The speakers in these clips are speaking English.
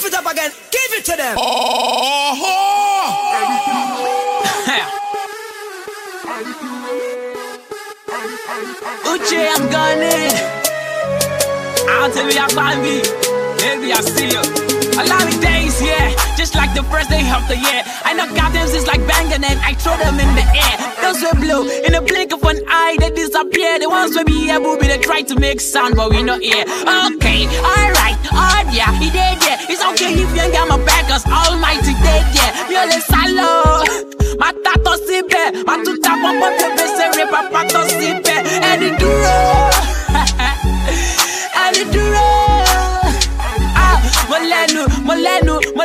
Lift it up again. Give it to them. Oh. Uche, I'm gunning. I'll tell you, I'm Baby, I see you. A lot of days, yeah, just like the first day of the year. I know goddamns is like banging and I throw them in the air. Those were blue, in a blink of an eye, they disappear. The ones we be able to they try to make sound, but we not here. Okay, alright, oh yeah, he did, yeah. It's okay if you ain't got my back, cause Almighty did, yeah. Viole salo, matato sipe, matuta pompo pepe sere, papato sipe, Eni Duro,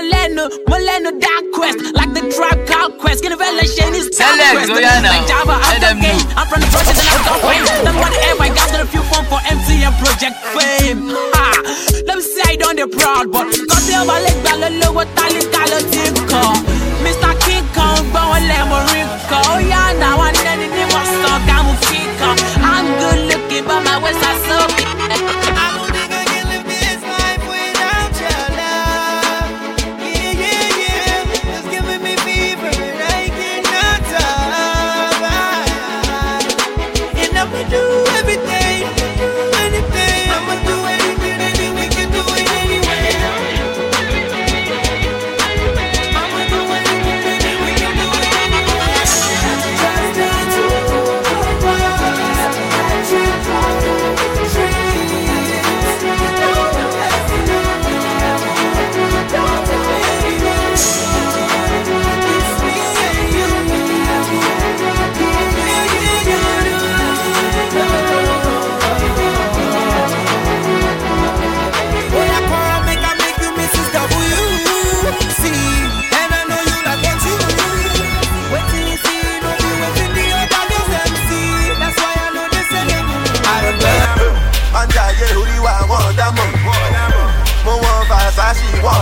Molenu, Molenu, dark quest, like the quest. Get a revelation is dark quest. Like Java, Let I'm them the game. know. I'm from the project and I'm the fame. What ever I got the few form for MC and Project Fame. Ah, let me say I don't the proud, but cause they have a leg ball, low, what I look at Mr. King Kong, Bowen Lemorico. Oh, yeah, now I'm in the name of stock, I'm a fika. I'm good looking, but my waist are so big.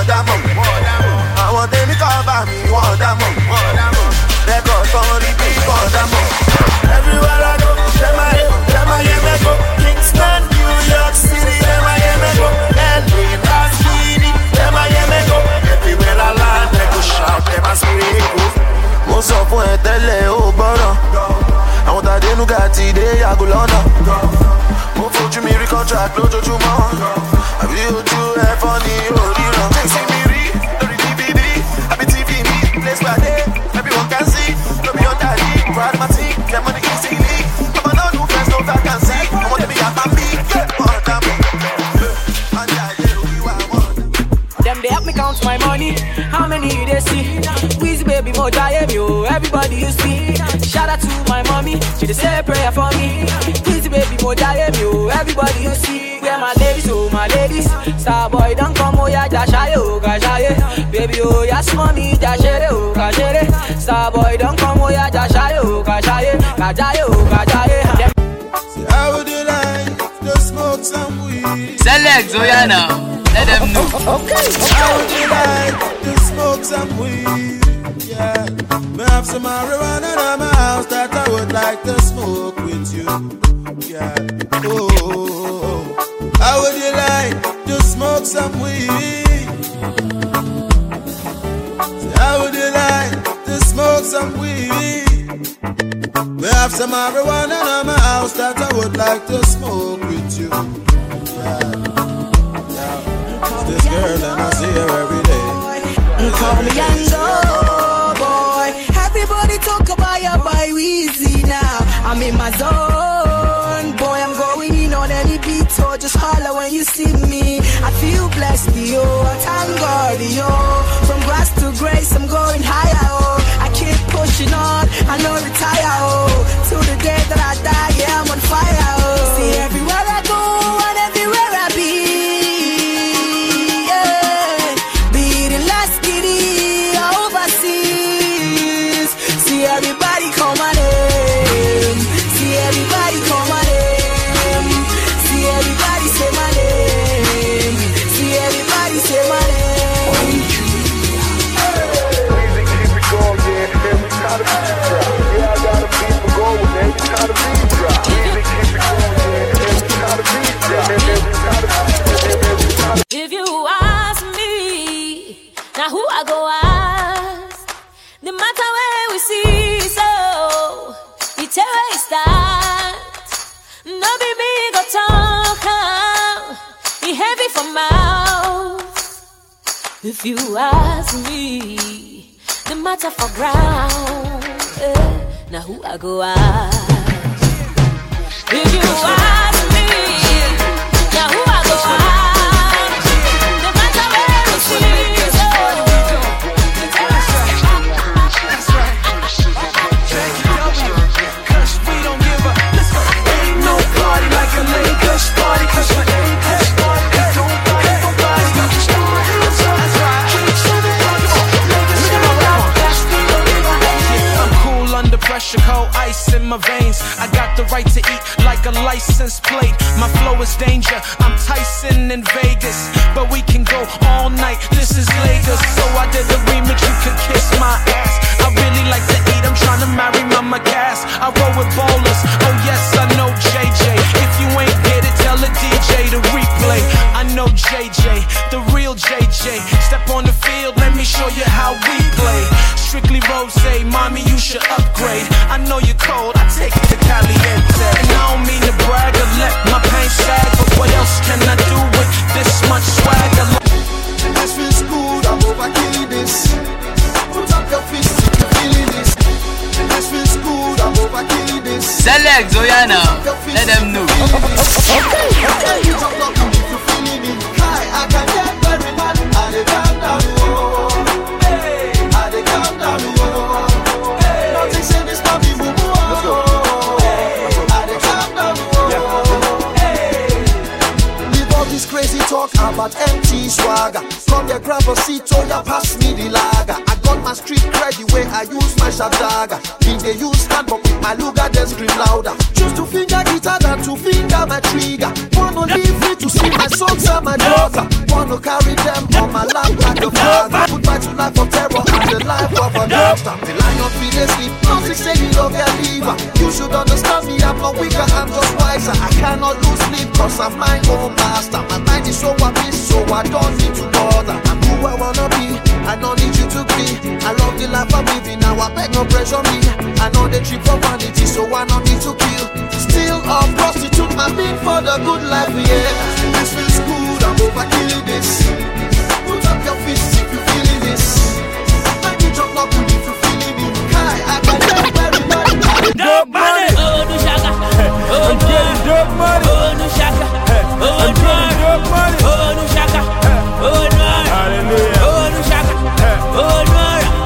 Wọ́n dá mọ̀. Àwọn tèmi kọ́ bá mi wọ́n dá mọ̀. Rẹ́kọ̀d tán rí bí wọ́n dá mọ̀. Everywhere I go, dem a hear, dem a hear me go. Kingston, New York City, dem a hear me go. LA, Las Vegas, dem a hear me go. Everywhere I land, dem go shout, dem a scream go. Mo sọ fún ẹ tẹ́lẹ̀ ó gbọ́ràn. Àwọn tàdé nuga ti dé yàgò lọ́nà. Mo fojú mi rí contract lójoojúmọ́. Àbí ojú dà mọ́. Anjaye orí wa wọ́n dá Them they help me count my money. How many they see? Weezy baby, more me. Oh, everybody you see. Shout out to my mommy. She dey say prayer for me. Weezy baby, more me, oh. Everybody you see. Where my ladies, oh my ladies. Star boy, don't come, oh yeah, jashaye, oh gashaye. Baby, oh yes, mommy, jashere, oh gashere. Star boy, don't come, oh yeah, jashaye, oh gashaye. Gajaye, oh gajaye. Them How would you like to smoke some weed? Select, oh, Zoyana. Let them know. How would you like to smoke some weed? Yeah, me have some marijuana in my house that I would like to smoke with you. Yeah, oh, oh, oh how would you like to smoke some weed? Some weed? We have some marijuana in my house that I would like to smoke with you. Yeah, yeah. This girl and I see her every day. Call me Yango, boy. Everybody talk about your boy Weezy now. I'm in my zone, so just holler when you see me. I feel blessed, yo. I thank God, yo. From grass to grace, I'm going higher, oh. I keep pushing on, I know retire, oh. Till the day that I die, yeah, I'm on fire, oh. See, everywhere Mouth. If you ask me, the matter for ground. eh, Now who I go ask? If you ask my veins. I got the right to eat like a license plate. My flow is danger. I'm Tyson in Vegas, but we can go all night. This is Lagos, so I did the remix. You can kiss my ass. I really like to eat. I'm trying to marry Mama Cass. I roll with bowlers. Oh yes, I know JJ. If you ain't the DJ to replay. I know JJ, the real JJ. Step on the field, let me show you how we play. Strictly rose, mommy, you should upgrade. I know you're cold, I take it to Caliente. And I don't mean to brag or let my pain sag, but what else can I do with this much swagger? This feels good, I'm over killing this. Put up your fist This feels good, I'm over killing this. Select Zoyana. Let them know. Okay, you talk about if you're feeling it. Hi, I can get very mad. I dey calm down. Oh. Hey, I dey calm down. Oh. Hey, nothing say this not be boo boo. Hey, I dey calm down. Oh. Hey, leave all this crazy talk about empty swagger. Come here, grab a seat, oh yeah, pass me the lager. My street cred the way I use my sharp dagger. Me they use hand, but with my luger they scream louder. Choose to finger guitar than to finger my trigger. Wanna leave me to see my sons and my daughter. Wanna carry them on my lap like a father. Put my two life of terror and the life of a doctor. The lion feel asleep, nothing say he don't get liver. You should understand me, I'm not weaker, I'm just wiser. I cannot lose sleep cause I'm my own master. My mind is so peace, so I don't need to bother. I'm who I wanna be, I don't need you to be. I love the life I'm living, now I beg no pressure me. I know they trip for vanity, so I don't need to kill. Still a prostitute, my being for the good life, yeah. This feels good, I'm over killing this. Put up your fist if you're feeling this. Make you jump up if you're feeling it. Hi, I can tell very much. Dope money. Oh, no shaka. Oh, no. dope money. Oh, no shaka. Oh, I'm getting dope money. Oh, no shaka. Oh, no.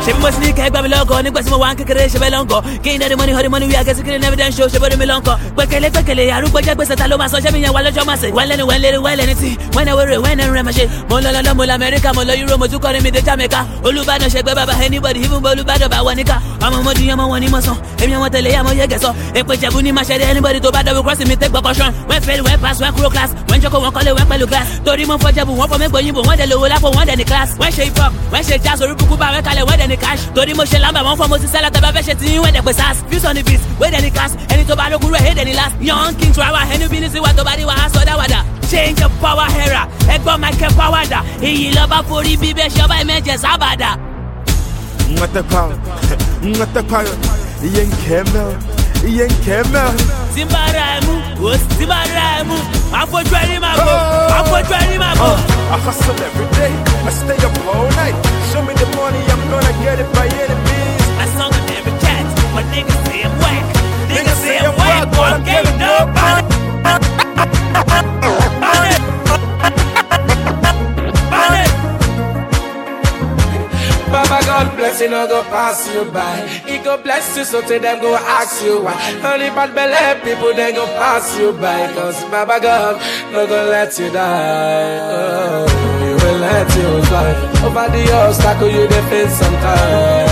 Ṣe bí mo sì ní kẹ́ gbà mí lọ́kọ̀ nígbà tí mo wà ń kékeré ṣe bẹ́ẹ̀ lọ́nkọ̀ kí n dẹ́ni mọ́ni họ́ni mọ́ni wíyà kẹ́sì kiri never show ṣe bọ́ni mi lọ́nkọ̀ gbẹ̀kẹ̀lé sọ ṣẹ́ mi yẹn wà lọ́jọ́ máa ṣe wẹ́lẹ́ni wẹ́lẹ́ni wẹ́lẹ́ni tí wẹ́nẹ̀ wẹ́rẹ́ wẹ́nẹ̀ rẹ̀ máa ṣe mo lọ lọ́lọ́ mo lọ amẹ́ríkà mo lọ euro mo jamaica. Olùbàdàn ṣẹgbẹ́ bàbá anybody even bọ́ olùbàdàn bá wọ níkà ọmọ mo jiyàn mọ wọn ní mọ̀sán èmi àwọn tẹ̀lé yà mọ yẹgẹ sọ èpè jẹ̀bú ní máa anybody tó bá dọ̀wọ́ cross mi tẹ́ gbọ́ caution wẹ́n fail wẹ́n pass wẹ́n kúrò class. Wẹ́n jókòó wọ́n kọ́lé wẹ́n pẹ̀lú glass torí mo fọ́ jẹ̀bù wọ́n fọ́ mẹ́gbọ̀ yìnbó wọ́n dẹ̀ lówó lápò wọ́n dẹ̀ ní class. Wẹ́n ṣe hip hop wẹ́n ṣe jazz orí bukú bá wẹ́n kalẹ̀ wẹ́n dẹ̀ cash. Torí mo ṣe lamba wọ́n fọ́ mo ti sẹ́lẹ̀ tẹ́ bá fẹ́ ṣe tí wẹ́n dẹ̀ pé sars views on the beat wẹ́n dẹ̀ ní class. Ẹni tó bá lókun rẹ̀ hey dẹ̀ ní last. Young king tó àwa ẹni bí ní sí wa tó bá dé wa á sọ dáwàdà change of power era ẹgbọ́n michael power dà iyì lọ́ba forí bíbẹ́ ṣọba ẹ̀mẹ́jẹ̀ sábàdà. Ngatakwa, ngatakwa, yen kemel, yen kemel. Tí n bá ra ẹ mú o tí n bá ra ẹ mú àfojú ẹni máa bò àfojú ẹni máa bò. I hustle every day, I stay up all night. Show me the money, I'm gonna get it by any means. I song on every cat, but niggas say I'm whack. Niggas say I'm whack, but I'm getting up Baba God bless you, no go pass you by. He go bless you, so to them go ask you why. Only bad belly people then go pass you by. Cause Baba God no go let you die. Oh, he will let you fly. Over the obstacle you dey face sometimes.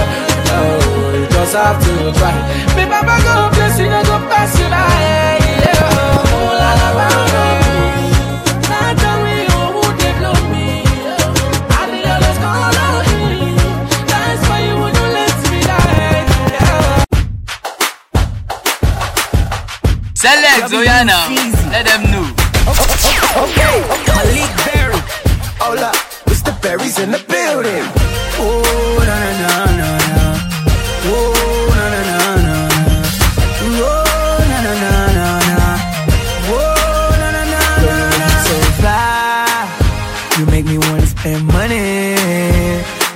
Oh, you just have to try. Me Baba God you, no go pass you by. Select Zoyana. Let them know. Okay, Maleek Berry. Hola, it's the berries in the building. Oh, na na na na na. Oh, na na na na. Oh, na na na na na. Oh, na na na na na. So fly, you make me wanna spend money.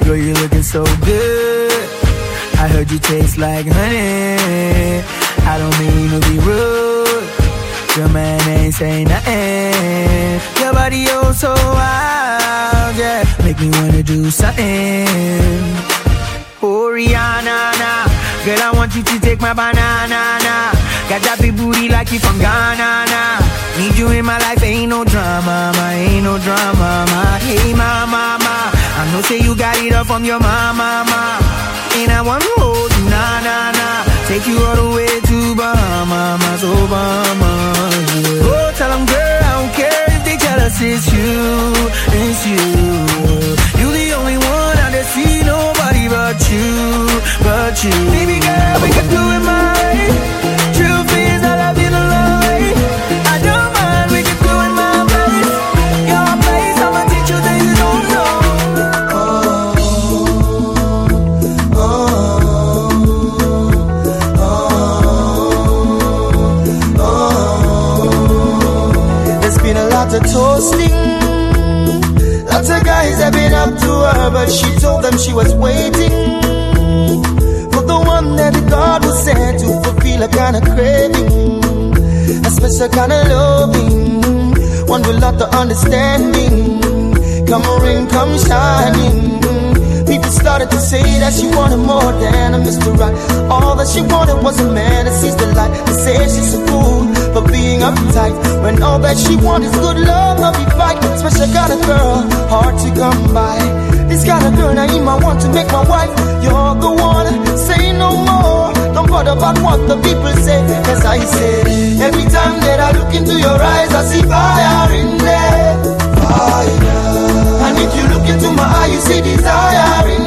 Girl, you looking so good. I heard you taste like honey. I don't mean to be rude. Your man ain't say nothing. Your body oh so wild, yeah. Make me wanna do something. Oh Rihanna, nah. girl I want you to take my banana, nah. Got that big booty like you from Ghana, nah. Need you in my life, ain't no drama, ma, ain't no drama, ma. Hey, mama, I know say you got it up from your mama, ma. And I wanna hold you, nah, nah, nah. Take you all the way to Bahamas, oh Bahamas. Yeah. Oh, tell 'em, girl, I don't care if they tell us it's you, it's you. You the only one I just see nobody but you, but you. Baby girl, we can do it my way. Truth is, I love her, but she told them she was waiting for the one that God was sent to fulfill a kind of craving, a special kind of loving, one with lot of understanding. Come rain, come shining. Started to say that she wanted more than a Mr. Right. All that she wanted was a man that sees the light. They say she's a fool for being uptight. When all that she wants is good love, love be fight. Special kind of girl, hard to come by. This kind of girl, you might want to make my wife. You're the one, say no more. Don't bother about what the people say. As I say, every time that I look into your eyes, I see fire in there. Fire. And if you look into my eye, you see desire in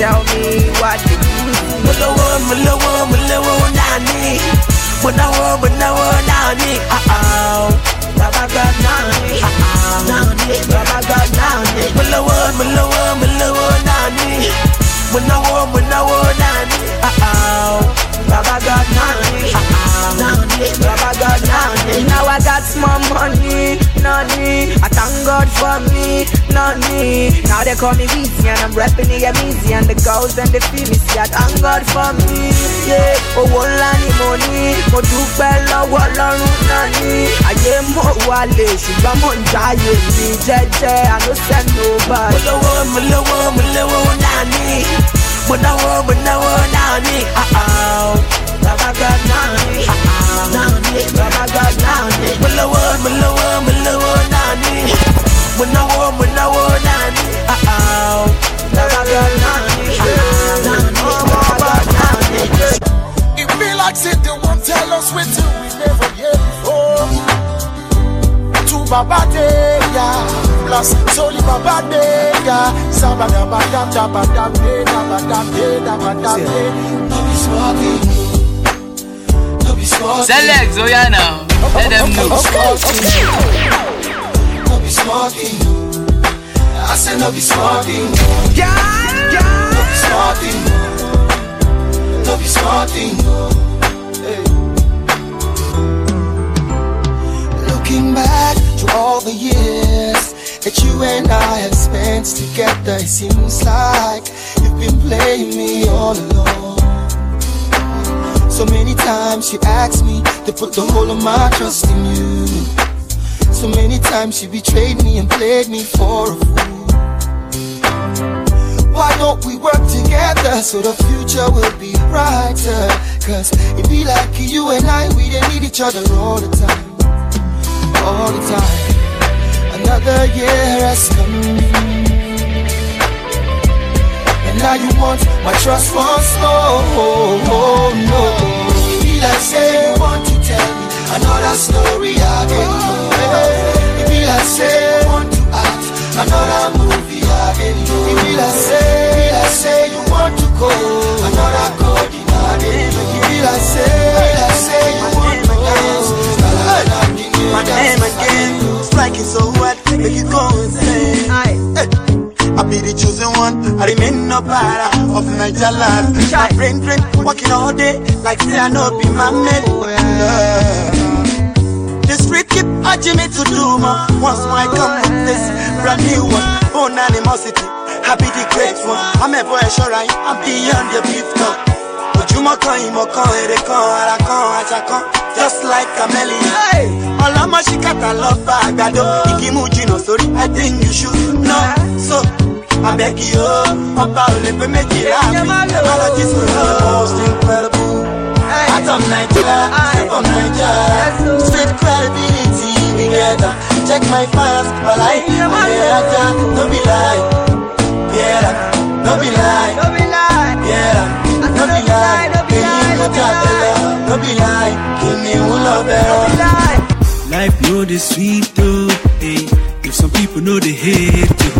Tell me what you do. Malawa, malawa, malawa, nani. Malawa, malawa, nani. Uh oh. Baba got nani. Uh oh. Nani. Baba got nani. Malawa, malawa, malawa, nani. Malawa, malawa, nani. Uh oh. Baba got nani. Uh oh. Baba got nani. Now I got small money. Nani. I thank God for me. Nani. Now they call me Weezy and I'm rapping the Amizi and the girls and the. See I thank God for me. Yeah. Owó ńlá ni mo ní. Mo dúpẹ́ lọ́wọ́ Ọlọ́run náà ní. Ayé mo wà lè ṣùgbọ́n mo ń jáyé mi jẹ́jẹ́. I no send nobody. Mo lówó mo lówó mo lówó náà náwó mo náwó náà ní. Uh-oh. Baba. Náà ní. Baba náà ní. Mo náwó mo náwó náà ní. Uh-oh. Baba ní. It be like say they won't tell us what to we never hear before. To Baba plus Soli Baba Deya, Sabada Bada Jabba Dam De Dabba Dam De Dabba Dam De. No be smoking. No be smoking. Select Zoyana. Oh, Let them know. No be smoking. I said no be smoking. No be smoking. No be smoking. Hey. Looking back to all the years that you and I have spent together, it seems like you've been playing me all along. So many times you asked me to put the whole of my trust in you. So many times you betrayed me and played me for a fool. Why don't we work together so the future will be brighter? Cause it be like you and I, we didn't need each other all the time. All the time. Another year has come. And now you want my trust once more. Oh, no. It like say you want to tell me another story again. It be like say you want to act another movie again. It be like say, be like say you want to go another code again. It be like say, be like say you want to dance. My name again, striking so hard, make you go insane. Hey. I be the chosen one, I remain no para of Niger land. My brain drain, working all day, like say I know be my mate. The street keep urging me to do more. Once more I come with this brand new one, own animosity. I be the great one, I'm a boy sure I am beyond the beef talk. ojúmọ́ kan ìmọ̀ kan èrè kan ara kan àṣà kan just like chameleon. ọlọ́mọ ṣìkàtà lọ bá àgbàdo. Ìkímú jìnnà sórí i think you should know so abẹ́kì o. Ọba ò lè pé méjì ráàmì technology so the most incredible. Art of Nigeria. Step of Nigeria. Street credibility together. Check my fans ọ̀láì ọ̀lẹ́rajà no be lie. Yeah, no be lie. Yeah, no be lie èyí ló jábẹ́lẹ̀ no be lie kìnìún lọ bẹ̀rẹ̀. Life no dey sweet though, eh. If some people know they hate you.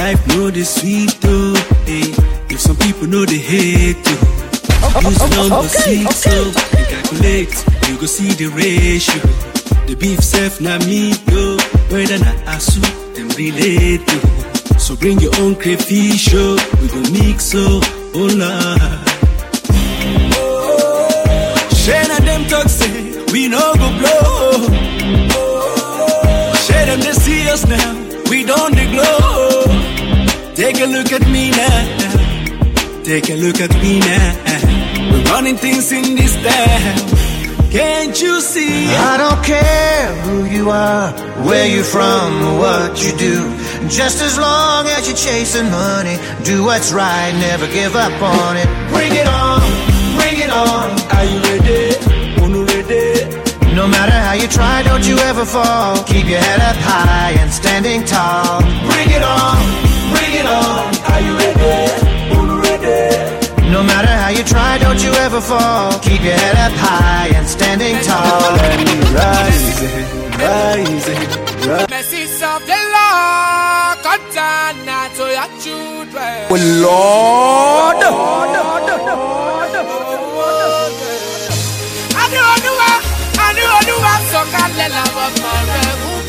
Life no dey sweet though, eh. If some people know they hate you. Use number six so and calculate, you go see the ratio. The beef self na me yo, whether na asu them relate to. So bring your own crayfish oh, we go mix so, oh lord. Share talk say we no go blow. Share them they see us now, we don't glow. Take a look at me now, take a look at me now. We're running things in this town. Can't you see? I don't care who you are, where you're from, what you do. Just as long as you're chasing money, do what's right, never give up on it. Bring it on, bring it on. Are you ready? Unu ready? No matter how you try, don't you ever fall. Keep your head up high and standing tall. Bring it on, bring it on. Are you ready? Unu ready? No matter how you try, don't you ever fall. Keep your head up high and standing tall. Rising, rising, rising. Messages of the Lord, Katana to your children. Oh, Lord. Ani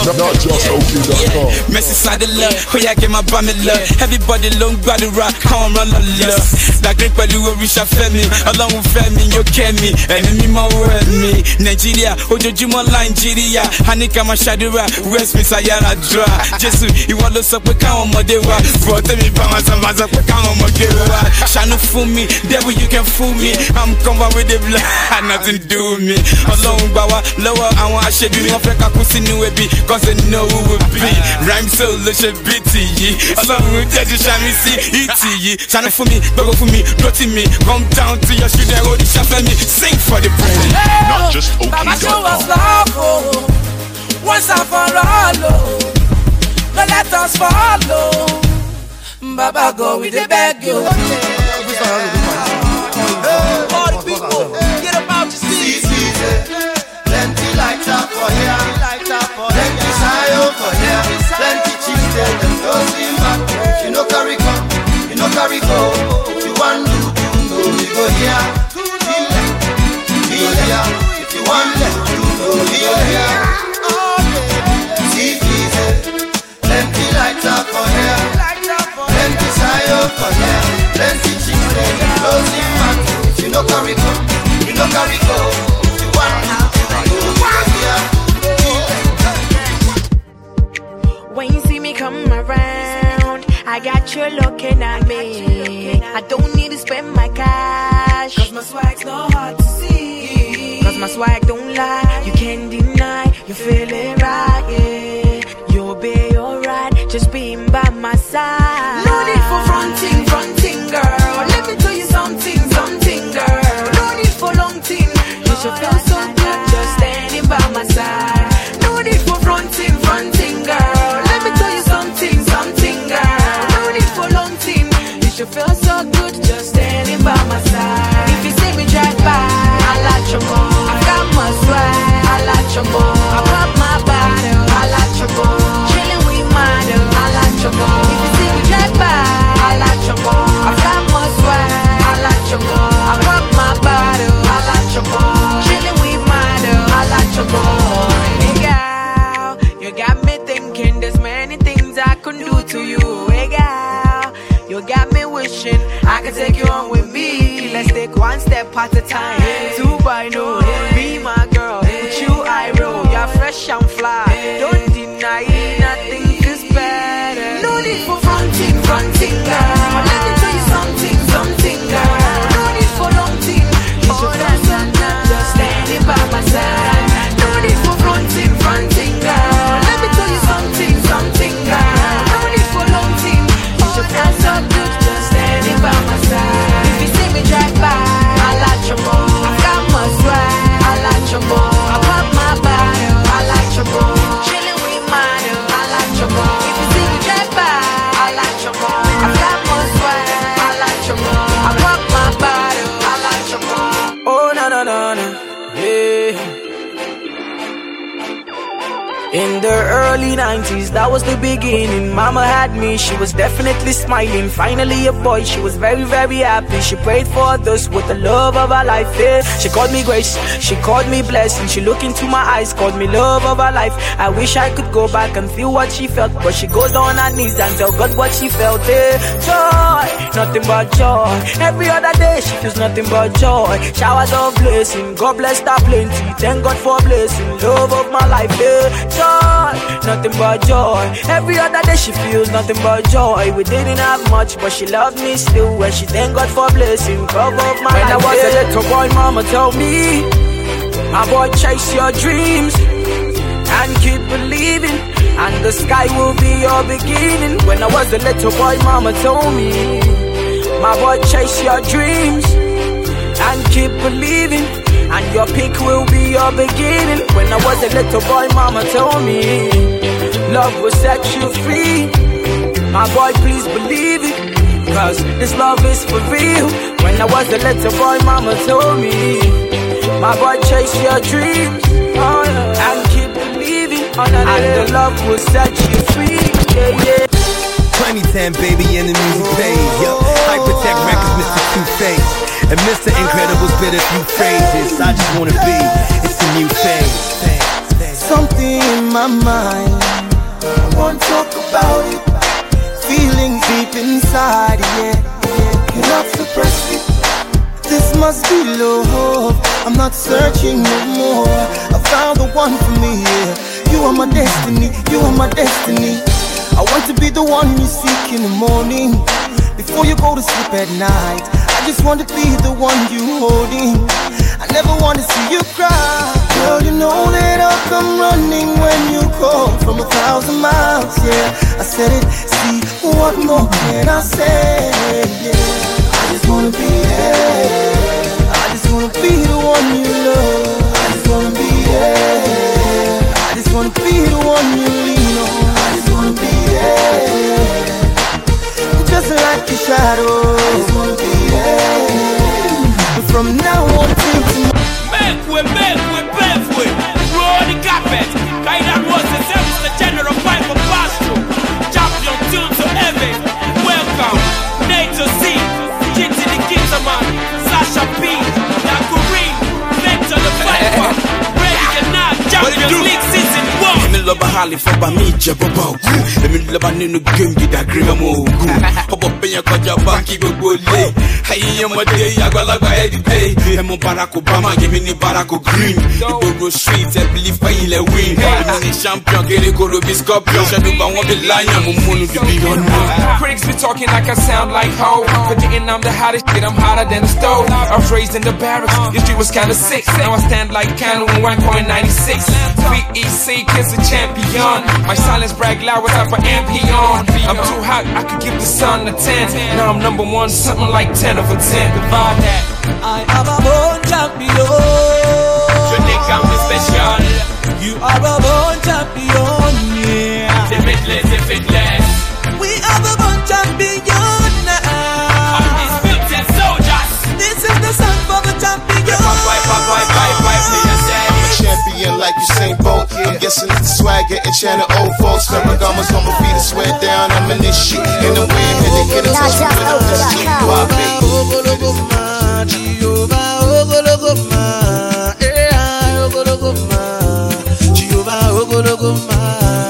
Yeah. Not just OK.com. Messi side love, ó yá kí n máa bá mi lọ. Everybody ló ń gbàdúrà káwọn rán lọ lọ. Dàgbé pẹ̀lú oríṣà fẹ́mi, ọlọ́run fẹ́mi yóò kẹ́mi, ẹ̀mí mímọ́ wẹ̀ mi. Nàìjíríà ojoojúmọ́ Nàìjíríà, a ní ká máa ṣàdúrà, West Miss Ayára dra. Jésù ìwọ ló sọ pé káwọn ọmọdé wa, bọ̀ tẹ́mi bá wọn sọ máa sọ pé káwọn ọmọdé wa. Ṣàánú fún mi, devil you can fool me, I'm covered with the blood, nothing do me. Ọlọ́run gbà wá lọ́wọ́ àwọn aṣebi, wọ́n fẹ́ ká kú sínú ebi, cause they know who will be. Rhyme soul ló ṣe bíìtì yìí, ọlọ́run jẹ́jú ṣàmì sí ìtì yìí. Ṣàánú fún mi, gbogbo fún mi, dọ́tí mi, come down to your shoe there, oríṣà fẹ́ mi, sing for the brain. Not just Baba show us OK.com. love, oh, once and for all, oh. No let us follow. Oh. Baba go with the beg you. There. Them see. You no carry come, you no carry go. If you want to do, no, we go here. If you want to no, we go here. Lights up man. You carry come, you no carry go. I got you looking at me. I don't need to spend my cash. Cause my swag's not hard to see. Cause my swag don't lie. You can't deny. You're feeling right, yeah. You'll be alright. Just being by my side. No need for fronting, fronting, girl. Let me tell you something, something, girl. No need for long thing. You should you feel so good just standing by my side. If you see me drive by, I like your mom. I got my swag, I like your mom. Was the beginning. Mama had me, she was definitely smiling. Finally, a boy, she was very, very happy. She prayed for others with the love of her life. Yeah. She called me grace, she called me blessing. She looked into my eyes, called me love of her life. I wish I could go back and feel what she felt, but she goes on her knees and tell God what she felt. Yeah. Joy, nothing but joy. Every other day, she feels nothing but joy. Showers of blessing, God bless her plenty. Thank God for blessing, love of my life. Yeah. Joy, nothing but joy. Every other day she feels nothing but joy. We didn't have much, but she loved me still. And she thank God for blessing, love of my life. When I was a little boy, mama told me, my boy, chase your dreams and keep believing, and the sky will be your beginning. When I was a little boy, mama told me, my boy, chase your dreams and keep believing. And your peak will be your beginning. When I was a little boy, mama told me, love will set you free. My boy, please believe it. Cause this love is for real. When I was a little boy, mama told me, my boy, chase your dreams. Oh, yeah. And keep believing. And the love will set you free. Yeah, yeah. 2010, baby, in the music phase. Yo, Hypertek Records, Mr. Two Face. And Mr. Incredible spit a few phrases. I just wanna be, it's a new phase. Something in my mind. I want to talk about it. Feelings deep inside, yeah. yeah. Cannot suppress it. This must be love. I'm not searching no more. I found the one for me, yeah. You are my destiny. You are my destiny. I want to be the one you seek in the morning. Before you go to sleep at night. I just want to be the one you holding. I never want to see you cry. Girl, you know that I'll come running when you call from a thousand miles. Yeah, I said it. See, what more can I say? Yeah, I just wanna be there. I just wanna be the one you love. I just wanna be there. I just wanna be the one you lean jẹ bọ́bá òkú. Èmi lọ́ba nínú géèmù dídàgírí ọmọ ògùn. Bẹ́yẹn kọjá báńkì gbogbo lé. Ẹyin ọmọdé àgbàlagbà ẹ̀ dìde. Ẹmu Barack Obama yẹmi ní Barack Green. Ìgboro street ẹ̀ bìlí fẹ́yìn lẹ̀ win. Èmi ní champion kéré koro bí scorpion. Ṣẹ́dún bá wọn bí lion mo múnu dùbí ọ̀nà. Critics be talking like I sound like ho. Forgetting I'm the hottest shit, I'm hotter than the stove. I was raised in the barracks, the street was kinda sick. Now I stand like Candle in 1.96. VEC, kiss a champion. My silence brag loud with type of ampion. I'm too hot, I could give the sun a 10. Now I'm number one, something like 10 over 10. Divide that. I am a born champion. Jamaica, me special. You are a born champion, yeah. Limitless, limitless. We are the born champion now. This is the song for the champion. Bye, bye, bye, Usain Bolt. I'm guessing it's the swagger and channel old folks. Ferragamo's on my feet and swear down. I'm an issue. In the wind, and they get a touch me with a G-Y-B. Jehovah, Ogologoma,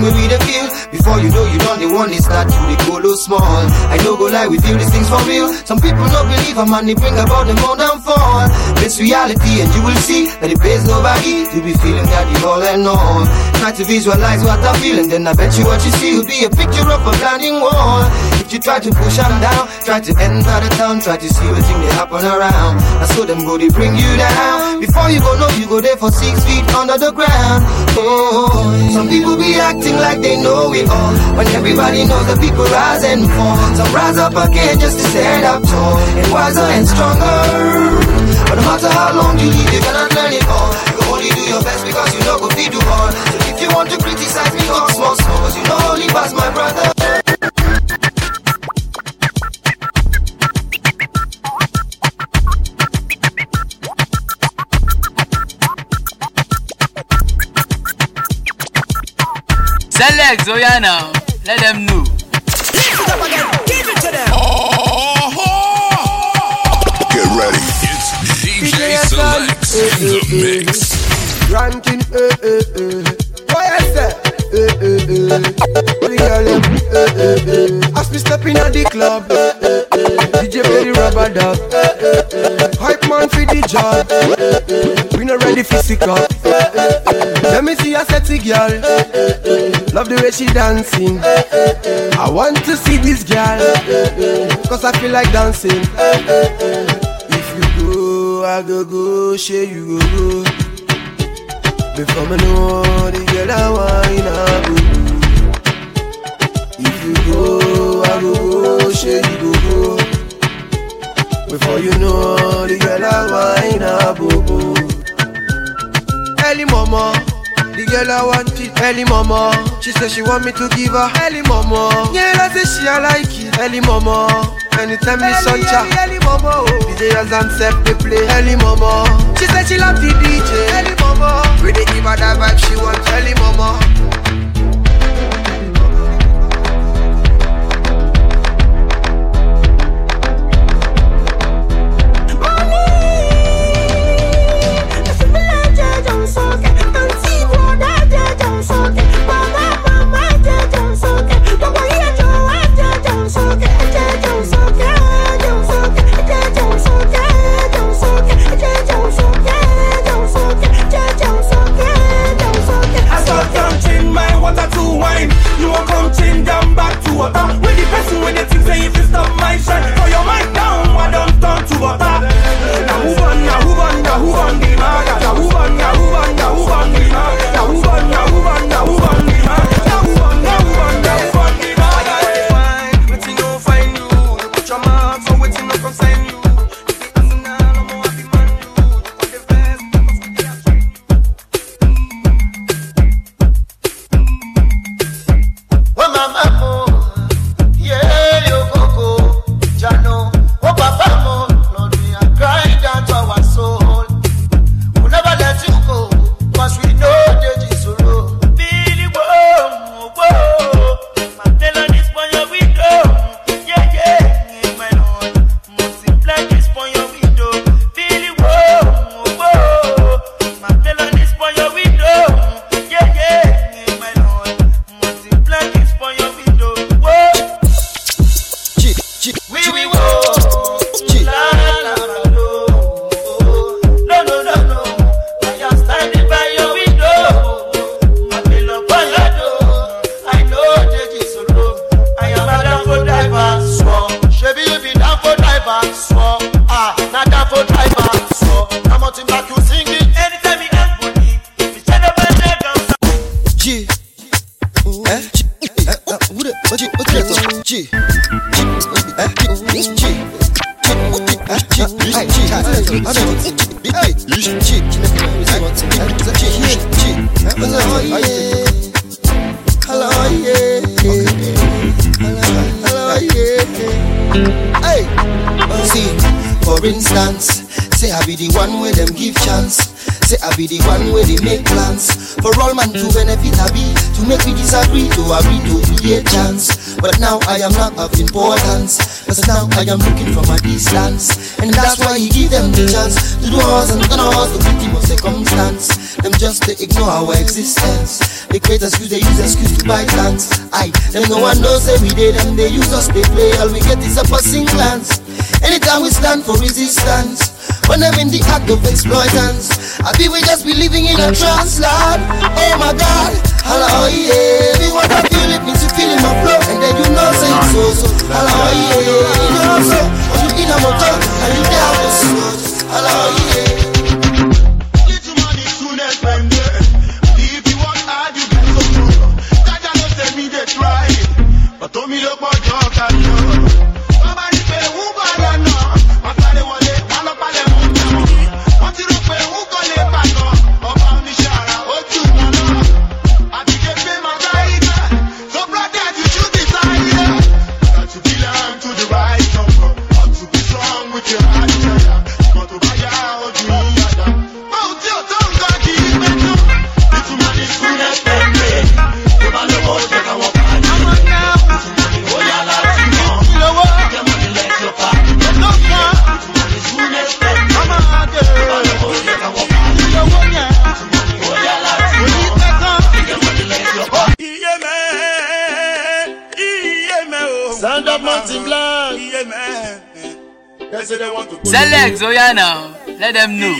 thing we the feel. Before you know you done the one they start to the go low small. I know go lie, we feel these things for real. Some people don't believe a man, they bring about the more fall. This reality, and you will see that it pays nobody to be feeling that you all and all. Try to visualize what I'm feeling, then I bet you what you see will be a picture of a blinding wall. You try to push them down, try to enter the town, try to see what thing they happen around. I saw them go, they bring you down. Before you go, know you go there for six feet under the ground. Oh, some people be acting like they know it all, when everybody knows that people rise and fall. Some rise up again just to stand up tall and wiser and stronger. But no matter how long you live, you cannot learn it all. You only do your best because you know go feed you all. So if you want to criticize me, talk small, small, cause you know only pass my brother. Select Zoyana. Let them know. Get ready. It's DJ Selex in the mix. Ranking, eh, eh, eh. What I say? Eh, eh, eh. The girl, them, eh, eh, eh. As me step in at the club, eh, eh, eh. DJ play the rubber dub. Eh, eh, eh. Hype man for the. We not ready physical. Let me see a sexy girl. Love the way she dancing. I want to see this girl. Cause I feel like dancing. If you go, I go go. Share you go go. Before me know the girl I wine up If you go, I go go, shey you go go Before you know the girl I wine boo. Early mama, the girl I want it. Early mama, she say she want me to give her. Early mama, yeah I say she I like it. Early mama, anytime me suncha Early mama, oh. DJ Hazan set they play. Early mama, she say she love the DJ Early mama, we dey give her that vibe she want. Early mama water. With the person when they think say if you stop my shine, throw your mic down, I don't turn to water. Now who on, now who on, now who on the maga? Now who on, now who on, now who on the maga? Now who on, now who on, now who on the maga? Now on, on, on the maga? Waiting no find you, you put your mark, so waiting no come sign you. Say I be the one where them give chance. Say I be the one where they make plans. For all man to benefit I be To make me disagree to agree to create chance But now I am not of importance Cause now I am looking from a distance And that's why he give them the chance To do us and turn us the victim of circumstance Them just to ignore our existence. They create excuse, they use excuse to buy lands. I, them no one knows every day, them they use us, they play. All we get is a passing glance. Anytime we stand for resistance, when I'm in the act of exploitance, I feel we just be living in a trance, Lord. Oh my God, hello, yeah. We want to feel it, means you feel in my flow, and then you know say it's so so. Hello, yeah. You know so, when you in a motor, and you down the slow. Hello, yeah. Tómi ló pọ̀ jọ ká lọ. Selex, oh yeah now. Let them know.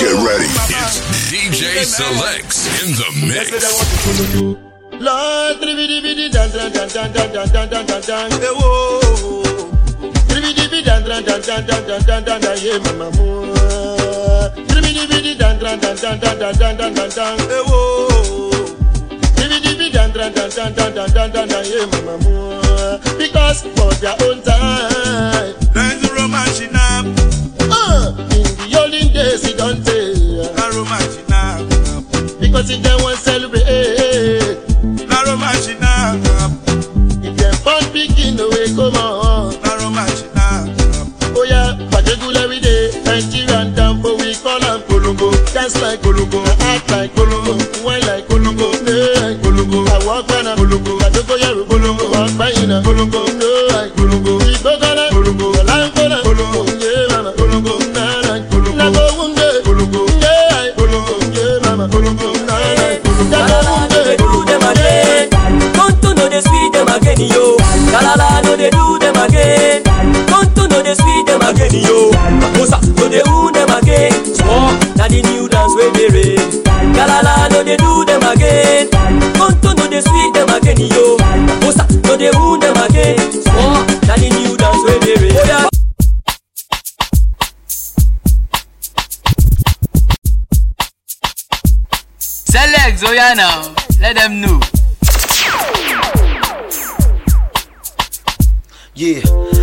Get ready. It's DJ Selex in the mix. Lord, dribidi bidi dan dan dan dan dan dan dan dan dan dan. Eh wo. Dribidi bidi dan dan dan dan dan dan dan dan dan. Yeah, mama mo. Dribidi bidi dan dan dan dan dan dan dan dan dan dan. Eh wo. Dribidi bidi dan dan dan dan dan dan dan dan dan. Yeah, mama mo. Because for their own time. There's a romance in up. Uh, in the olden days, it don't take. A romance in up. Because if they want celebrate. They do them again. Don't to know they sweet them again, yo. Makosa no they woo them again. Swap na the new dance where they rain. Galala no they do them again. Don't to know they sweet them again, yo. Makosa no they woo them again. Swap na the new dance where they rain. Oh, yeah. Selex, yeah now. Let them know. Yeah,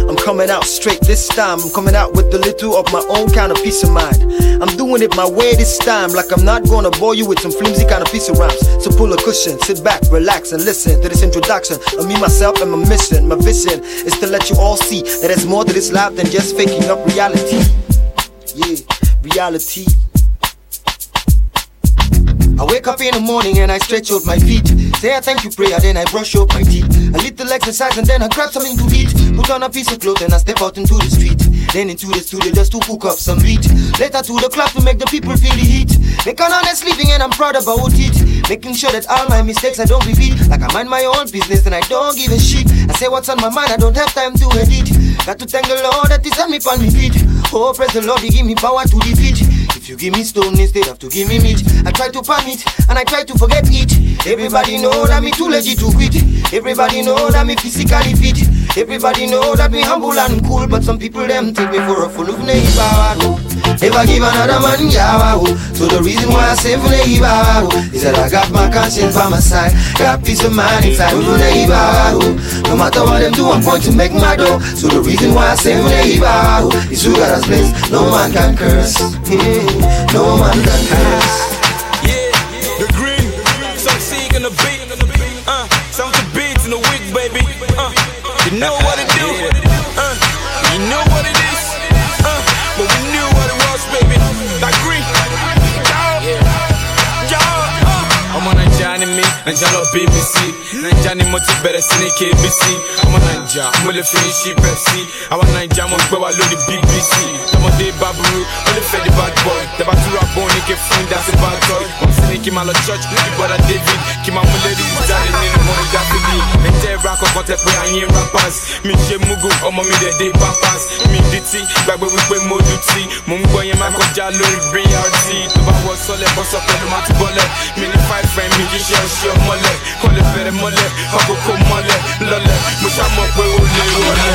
I'm coming out straight this time. I'm coming out with a little of my own kind of peace of mind. I'm doing it my way this time, like I'm not gonna bore you with some flimsy kind of piece of rhymes. So pull a cushion, sit back, relax, and listen to this introduction of me, myself, and my mission. My vision is to let you all see that there's more to this life than just faking up reality. Yeah, reality. I wake up in the morning and I stretch out my feet. Say I thank you prayer, then I brush up my teeth. A little exercise and then I grab something to eat. Put on a piece of cloth and I step out into the street. Then into the studio just to cook up some beat. Later to the club to make the people feel the heat. Make an honest living and I'm proud about it. Making sure that all my mistakes I don't repeat. Like I mind my own business and I don't give a shit. I say what's on my mind, I don't have time to edit. Got to thank the Lord that He set me on me feet. Oh, praise the Lord, He give me power to defeat. You give me stone instead of to give me meat, I try to pan it and I try to forget it. Everybody know that me too legit to quit. Everybody know that me physically fit. Everybody know that me humble and cool, but some people them take me for a fool of neighbor. Never give another man yawa. So the reason why I say for neighbor is that I got my conscience by my side, got peace of mind inside for neighbor. No matter what them do, I'm going to make my dough. So the reason why I say for neighbor is who got us blessed. No man can curse. No man can curse. Naija lọ bbc naija ni mo ti bẹ̀rẹ̀ sí ní kbc ọmọ naija mo lè fi ní ṣí pepsi. Àwọn naija mo gbẹ́ wa lórí bbc tọmọdé baburu ó lè fẹ́ di bad boy. Tẹ́bà túra bọ́ ní kí fún dasi bad toy. Wọ́n sì ní kí church ní bọ́dà david. Kí n máa mú lady jáde nínú mọ́rin dáfídì ẹ̀jẹ̀ ra kọ̀ọ̀kan tẹ pé àyín rappers mi ṣe mugu ọmọ mi dẹ̀ dé pampers mi di tí gbàgbé wípé mo du tí mo ń gbọ́ yẹn máa kọjá lórí brt tó bá wọ sọlẹ̀ bọ́sọ̀ pẹ̀lú máa tún bọ́lẹ̀ mi ní five friend mi ṣe ọṣẹ ọmọlẹ̀ kọ́ lè bẹ̀rẹ̀ mọ́lẹ̀ ọkọ̀ọ̀kọ̀ mọ́lẹ̀ lọ́lẹ̀ mo ṣàmọ̀ pé ó lè wọlé.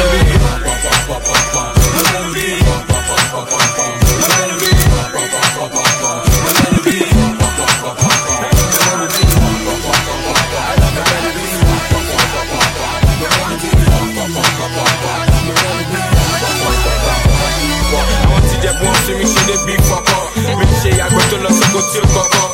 Tó lọ sóko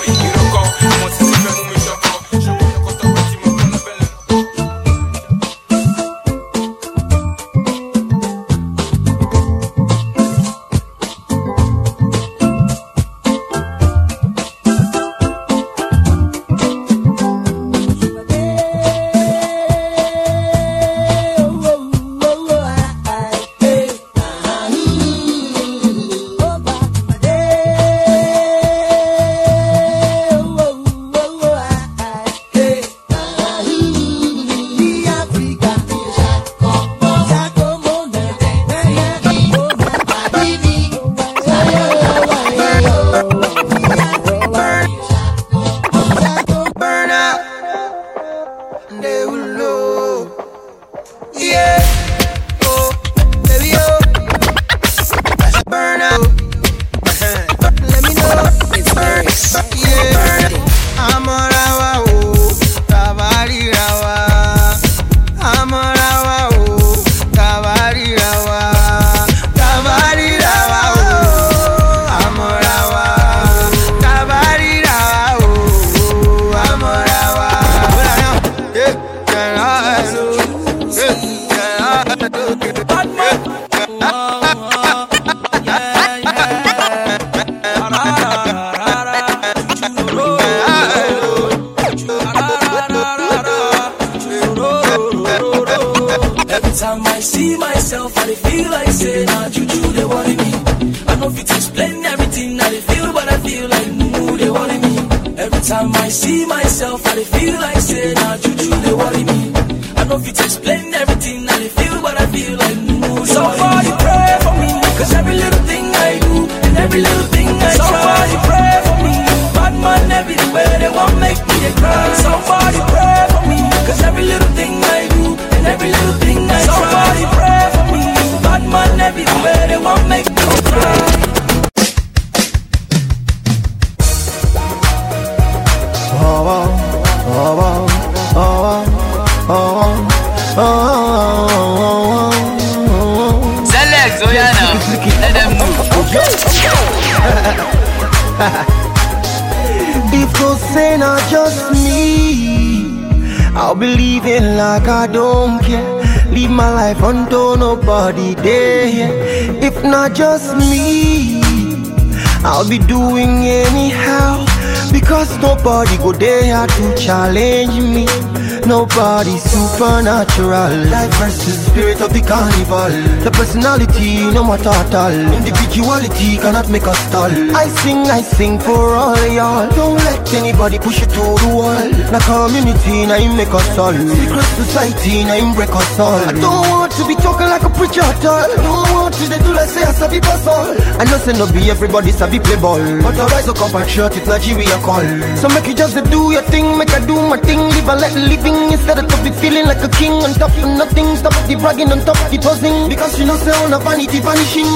not supernatural. Life versus spirit of the carnival. The personality, no matter at all. Individuality cannot make us stall. I sing, I sing for all y'all. Don't let anybody push you to the wall. Na community, na him make us all. Secret society, na him break us all. I don't want to be talking like a preacher at all. Don't want to do like say I sabi pass all. I know say no be everybody sabi play ball. But I rise up compatriot, it's Nigeria call. So make you just do your thing, make I do my thing. Live a let living instead of to be feeling like a king on top of nothing. Stop the bragging on top of the buzzing. Because you know say oh, on a vanity vanishing.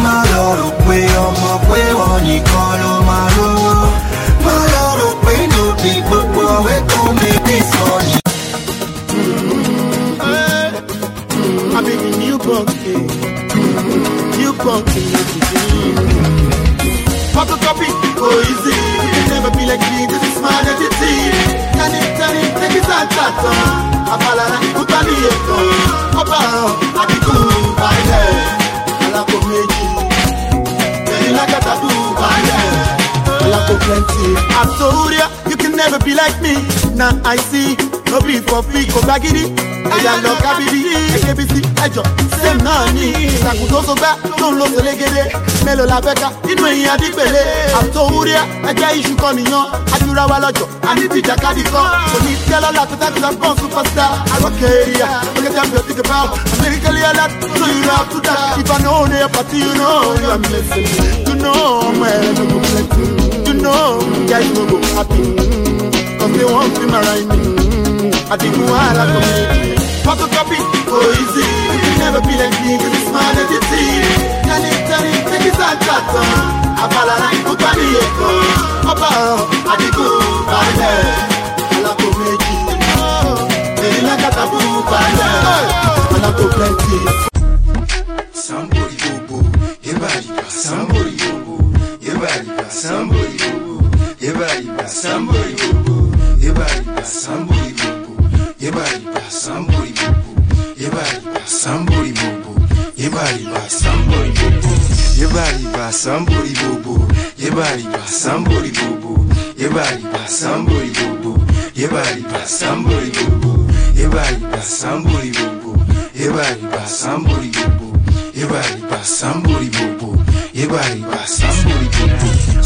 My lord, oh, way on my way on you call on my lord. My lord, way no big but way to make this money. Mm-hmm. I'm in the new bunkie. New bunkie. Papa copy, go easy. You never be like me, this is my identity. Can it, can it, tàǹtà tán àfàlàrà ikú tání ètò ọba àrùn àdínkù balẹ̀ alákò méjì ẹ̀yìn lákàtà dùn balẹ̀ alákò plenty. àtòwúrẹ́ you can never be like me na i see no be for free kò gbàgídí ẹ̀yà lọ ká bíbí ẹ̀ṣẹ̀ bí sí ẹ̀jọ̀. Sẹ́m náà ní ìsàkùn tó so gbá tó ń lo sọlẹ́gẹ́dẹ́ mélòó la fẹ́ ká? Nínú èyí àdìgbèlé àtòwúrẹ́ ẹgbẹ́ iṣu kan nìyàn. Àdúrà wa lọ́jọ́ àní ti jàkadì kan. Òní tẹ́ lọ́la tó tábìlà fún superstar. Àgọ́kẹ́rìà ọ̀gẹ́dẹ́ mi ò ti gbà àmẹ́ríkẹ́lì ẹ̀lá tó yìrọ̀ àtúndà ìbànú òní ẹ̀ pàtí you know you are missing. You know ọmọ ẹ̀ ló gbogbo ẹ̀ tún you know guys no go happy. Cause they wan be marry me. I think we all are community. Pop a copy, go easy. We can never be like me, we be smart as it is. Can it, can it, take it on chat on. I fall like a body echo. Papa, I think we all are. I like community. They like a taboo, I like to plenty. Somebody go you. everybody, somebody go boo, everybody, somebody you. boo, everybody, somebody go boo, everybody, you got somebody bobo, everybody got somebody bobo, everybody got somebody bobo, everybody got somebody bobo, everybody got somebody bobo, everybody got somebody bobo, everybody got somebody bobo, everybody got somebody bobo, everybody got somebody. Everybody by somebody boo boo. Everybody. I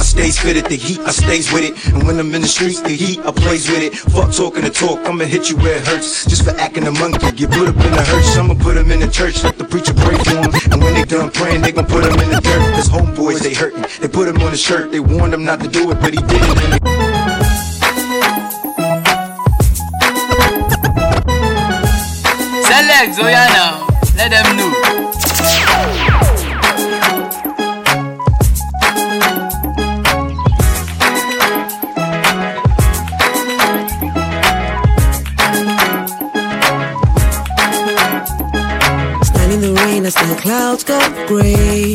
stays fit at the heat, I stays with it. And when I'm in the streets, the heat, I plays with it. Fuck talking the talk, I'ma hit you where it hurts. Just for acting a monkey, get put up in the hearse. I'ma put them in the church, let the preacher pray for them. And when they done praying, they gon' put them in the dirt. Cause homeboys, they hurting. They put him on the shirt, they warned him not to do it, but he did it. And they Selex Zoyana, let them know. Clouds go gray.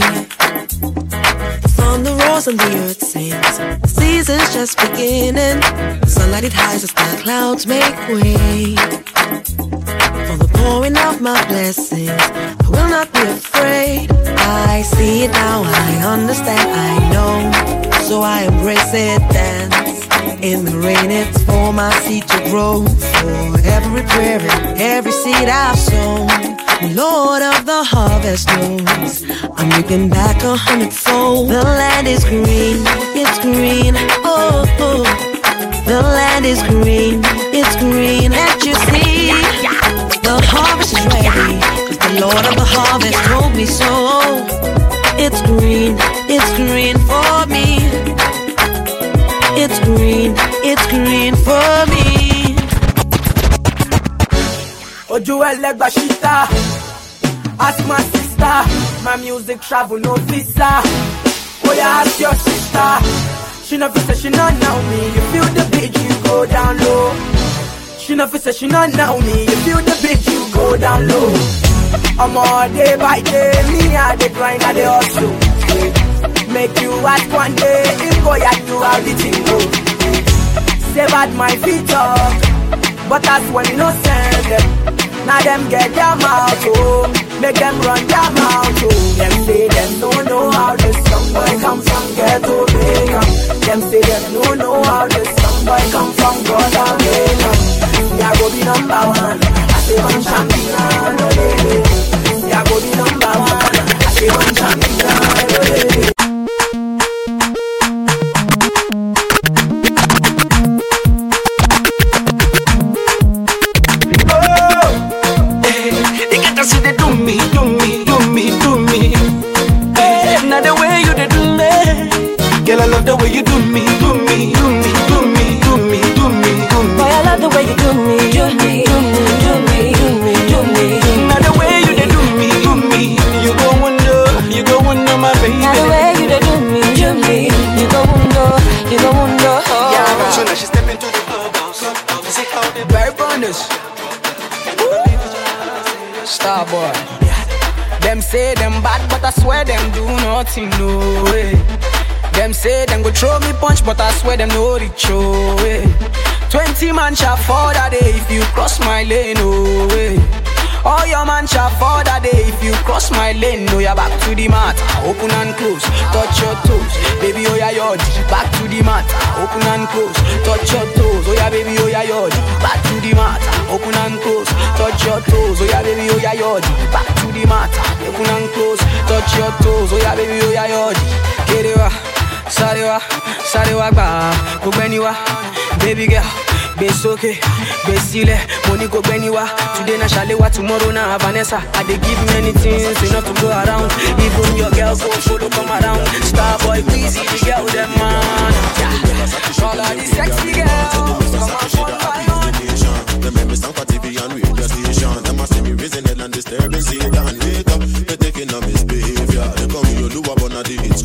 The thunder roars and the earth sings. The season's just beginning. The sunlight it hides as the clouds make way. For the pouring of my blessings, I will not be afraid. I see it now, I understand, I know. So I embrace it, dance. In the rain, it's for my seed to grow. For every prayer and every seed I've sown. Lord of the harvest knows I'm looking back a hundredfold. The land is green, it's green. Oh, oh. the land is green, it's green. Can't you see? The harvest is ready. the Lord of the harvest told me so. It's green, it's green for me. It's green, it's green for me. Ojú ẹlẹ́gbà ṣíta, ask my sister, my music travel no visa. Oh yeah, ask your sister, she no fit say she not know me. You feel the beat, you go down low. She no fit say she not know me. You feel the beat, you go down low. I'm all day by day, me I dey grind, I dey hustle. Make you ask one day, if go ya do how the thing go. Say bad my feet up, but that's when you know send them. Now them get their mouth, oh, make them run their mouth, oh. Them say them don't know how this young boy come from ghetto Jamaica. Them say them don't know how this young boy come from Guatemala. Yeah, go be number one. I say one champion, oh baby. Yeah, go be number one. I say one champion, oh baby. Way you do me, do me, do me, do me, do me, do me, do me. Boy, I love the way you do me, do me, do me, do me, do me, do me. Now the way you they do me, do me, you go wonder, you go wonder my baby. Now the way you dey do me, do me, you go wonder, you go wonder. Oh. Yeah, so now she step into the clubhouse. See how they Very bonus. Star boy. Them say them bad, but I swear them do nothing, no way. Them say them go throw me punch, but I swear them no reach, oh way. Twenty man shall fall that day if you cross my lane, oh way. All your man shall fall that day if you cross my lane. No, you're back to the mat. Open and close, touch your toes. Baby, oh yeah, yard. Back to the matter, open and close. Touch your toes, oh yeah, baby, oh yeah, yard. Back to the matter, open and close. Touch your toes, oh yeah, baby, oh yeah, yard. Back to the matter, open and close. Touch your toes, oh yeah, baby, oh yeah, yard. Kerewa, sarewa, sarewa gba, gbogbo ẹni wa, baby girl. gbé sókè gbé sílẹ̀ mo ní kò gbẹ́ni wá today na ṣàléwá tomorrow na vanessa i dey give many things enough to go around even your girl go follow come around star boy queasy the girl dem man all of the sexy girls come on fun fire. Them make me stand for TV and radio station. Them a see me raising hell and disturbing Satan. Wake up, they taking on misbehavior. They call me Oluwa, but not the hits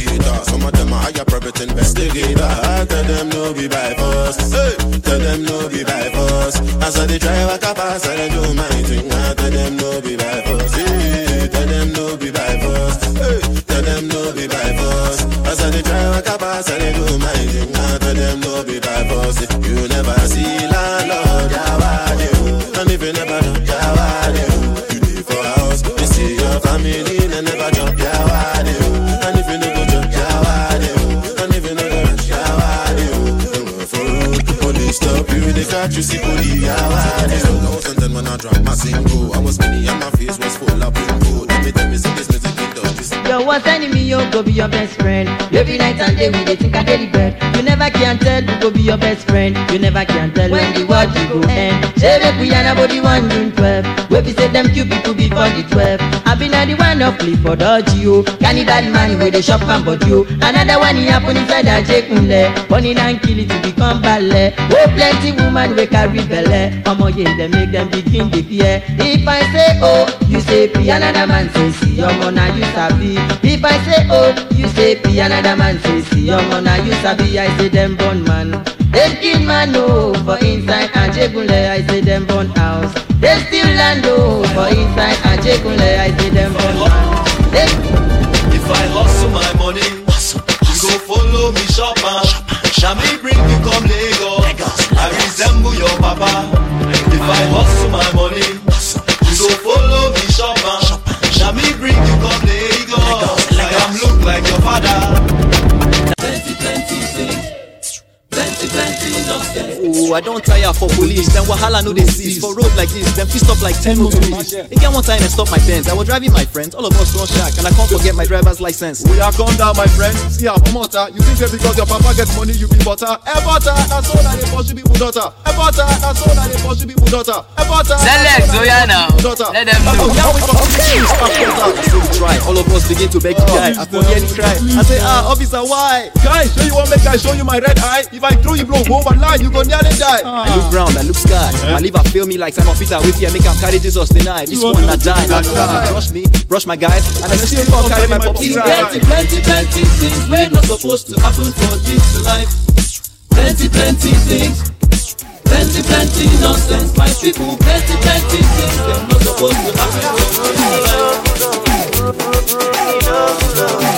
hater. Some of them are higher private investigator. I tell them no be by force. Hey, tell them no be by force. As I they try walk up, I say do my thing. I tell them no be by force. Hey, tell them no be by force. Hey, tell them no be by force. As I they try walk up, I say do my thing. I tell them no be by force. You never see I was skinny and my face was full of pimple. Let me tell me, see this music in Dutch. Your worst enemy, you go be your best friend. Every night and day we dey think I daily bread. You never can tell who go be your best friend. You never can tell when the world you go end. Say make we and body one June 12. Where we say them cute people before the 12. I been at the one of play for dodgy you. Can you that man where they shop and but you? Oh? Another one he happen inside Ajegunle. Bunny and kill it to become ballet. Oh plenty woman we carry belle. Omo yeah, they make them begin the fear. If I say oh, you say P. Another man say see. Omo na you sabi. If I say oh, you say P. Another man say see. Omo na you sabi. I say them born man. Them kill man oh for inside and jekunle. I say them born house. They still land oh for inside and Oh, I don't tire for police. Then Wahala no they cease. For road like this, them fit stop like 10 motorists. Again, one time I stop my pens. I was driving my friends. All of us run shack, and I can't forget my driver's license. We are gone down, my friend. See how motor. You think that because your papa gets money, you be butter. A butter, that's all that they pursue people daughter. A butter, that's all that they pursue people daughter. A butter. Selex, oh yeah now. Let them know. So we try. All of us begin to beg the guy. I forget the cry. I say, ah, officer, why? Guys, so you want make I show you my red eye? If I throw you blow home and lie, you go nearly die. Ah. I look round, I look sky. My liver feel me like Simon Peter with you. Make him carry Jesus tonight. This one I die. Die. Brush me, brush my guys, and I still can't carry my poppy Plenty, plenty, plenty things we're not supposed to happen for this life. Plenty, plenty things. Plenty, plenty nonsense. My people, plenty, plenty things they're not supposed to happen for this life.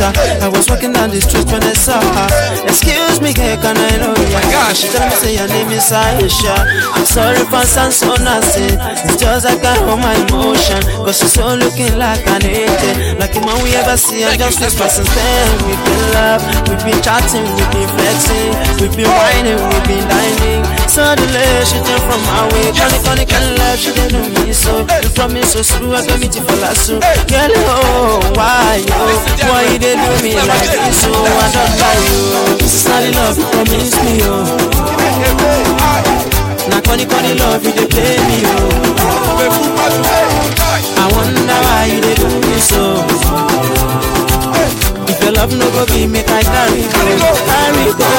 I. I was walking down the street when I saw her. Excuse me, girl, can I know you? My gosh, she tell me say your name is Aisha. I'm sorry for sound so nasty. It's just I got all my emotion, but she's so looking like an angel, like the man we ever see. And just this person then we've been love, we've been chatting, we've been flexing, we've been whining, we've been dining. Suddenly she turned from my way, funny, kind of love. She didn't know me so. You promise so slow, I got me to fall asleep. Girl, oh, why oh, you? Why you did do me like this? So I don't buy you. This is not the love you promised me, oh. Now, funny, funny love you they play me, oh. I wonder why you did do me so. If your love no go be make I carry go, carry go.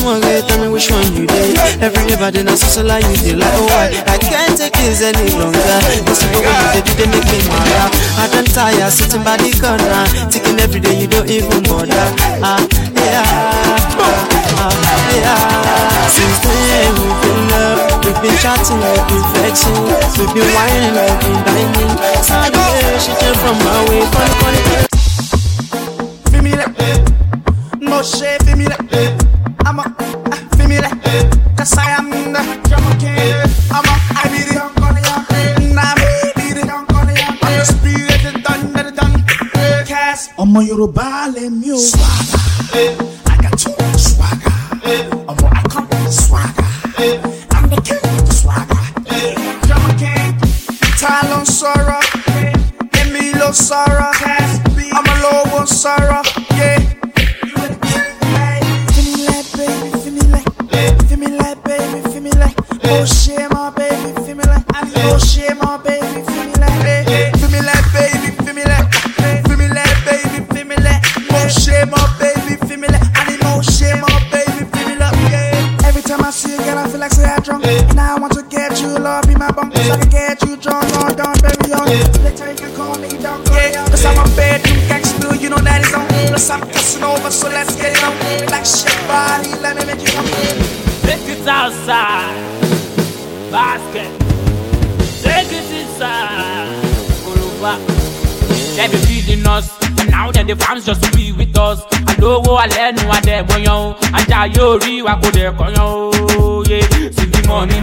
Rẹ̀ tell me which one you dey. Every day by the night so like you dey like oh why I can't take this any longer. This is what you dey do dey make me mad. I don tire sitting by the corner, thinking every day you don't even bother. Ah yeah, ah yeah. Since then we've been love, we've been chatting, like we've been flexing, we've been whining, we've been dining. Suddenly she came from my way, funny funny. Feel me like, I'm a, feel I am the drama king. I'm a, ọmọ yorùbá lẹ́mí o. swagger i got too much swagger ọmọ i come with swagger i'm the king of the swagger. ta ló ń sọ̀rọ̀ èmi I'm a low one sọ̀rọ̀. ẹ̀ bóyan o. Ajá yóò rí wa kó dẹ̀ kọ́yan o. Yé. see the money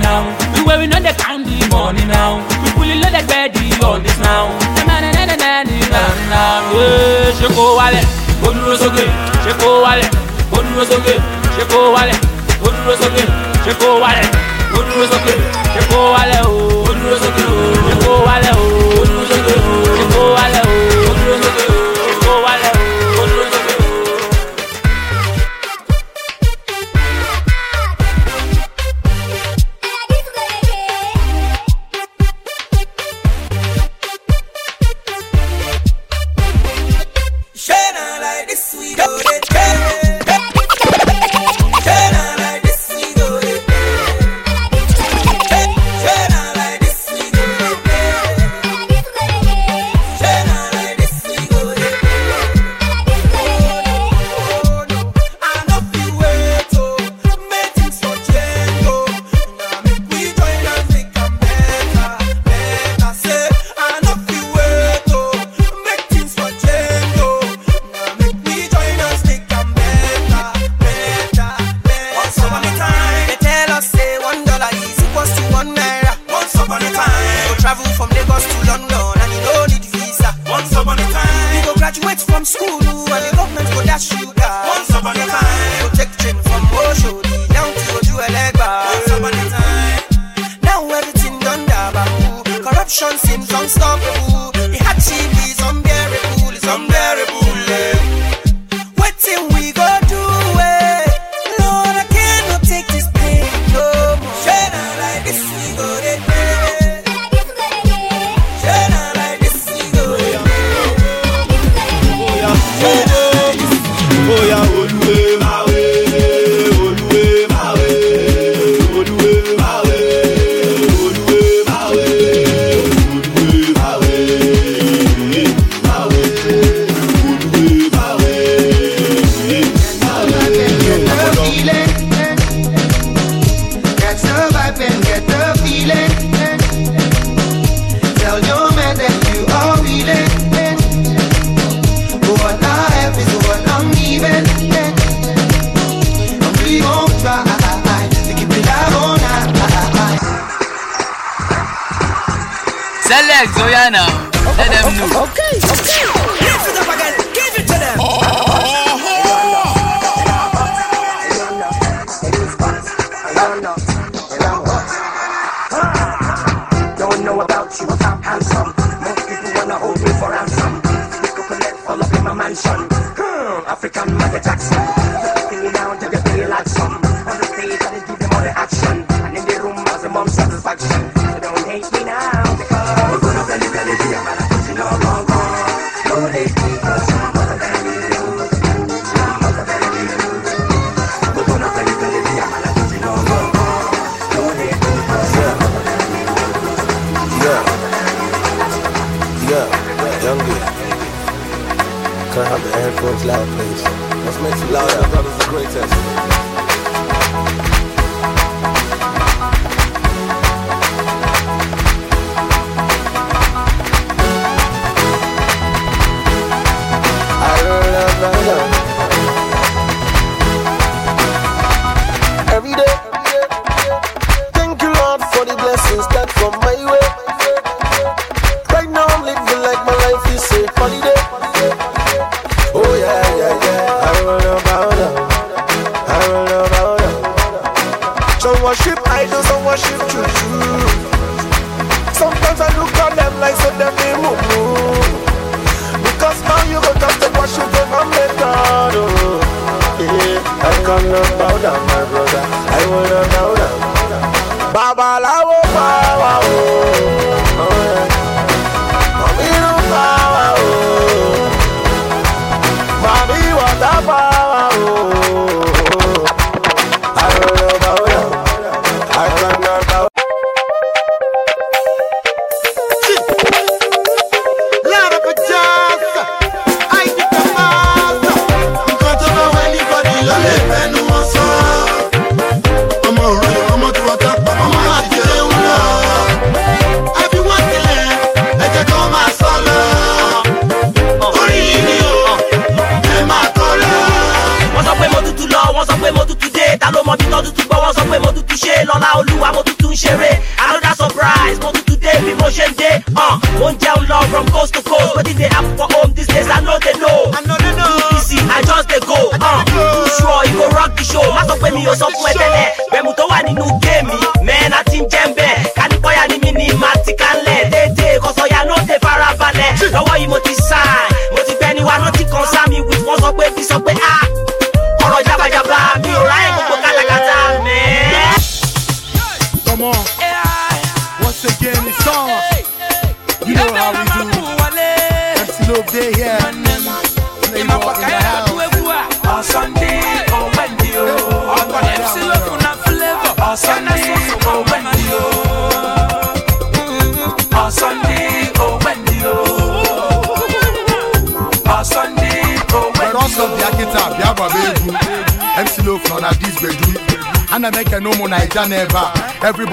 we no dey count the money now. We fully loaded bẹ́ẹ̀ di on this now. Eh, ṣé kó wálẹ̀? Kó dúró sókè. Ṣé kó wálẹ̀? Kó dúró sókè. Ṣé kó wálẹ̀? Kó dúró sókè. Ṣé kó wálẹ̀.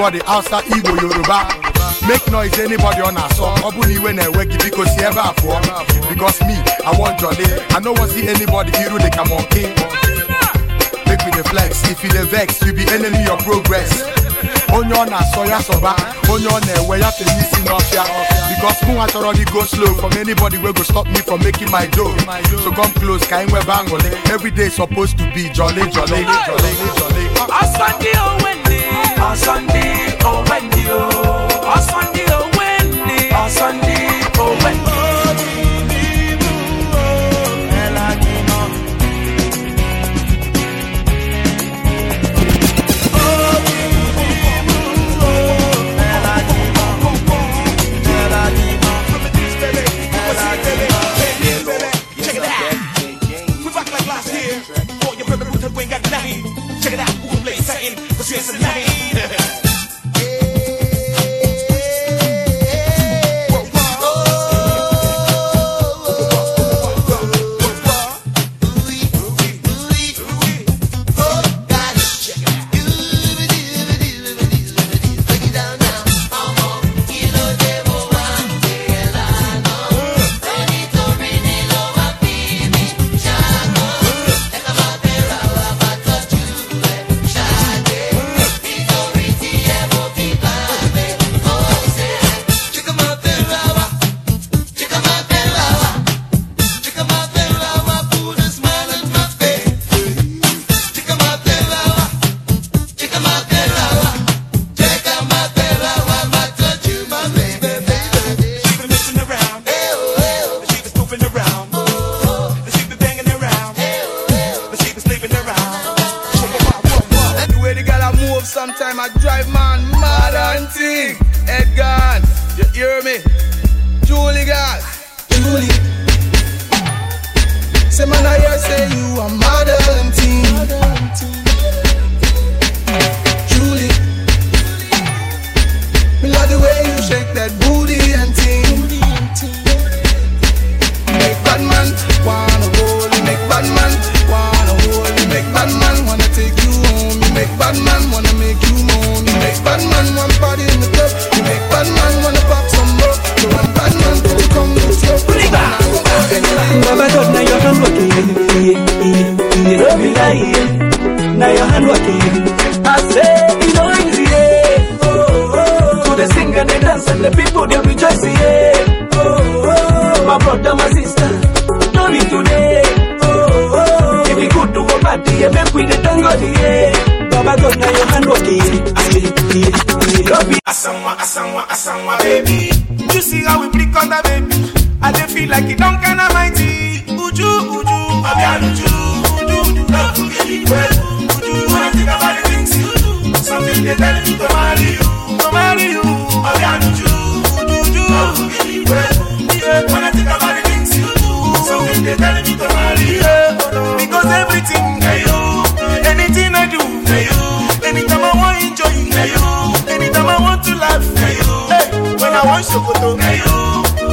anybody outside Igbo Yoruba. Make noise anybody on our song. Ọ bụ na iwe na-ewe gị biko si ebe a pụọ Because me i wan jolly i no wan see anybody iru dị ka monkey make we dey flex. If you dey vex you be enemy of progress. Onye ọ na-asọ ya sọba onye ọ na-ewe ya fenye isi n'ọfịa bikos mụnwa chọrọ dị go slow. From anybody wey go stop me from making my dough. So come close ka anyị nwebe aṅụrị every day supposed to be jolly jolly jolly jolly. jolly. A Sunday oh, or Wendy, a oh, Sunday oh, or Wendy, a Sunday.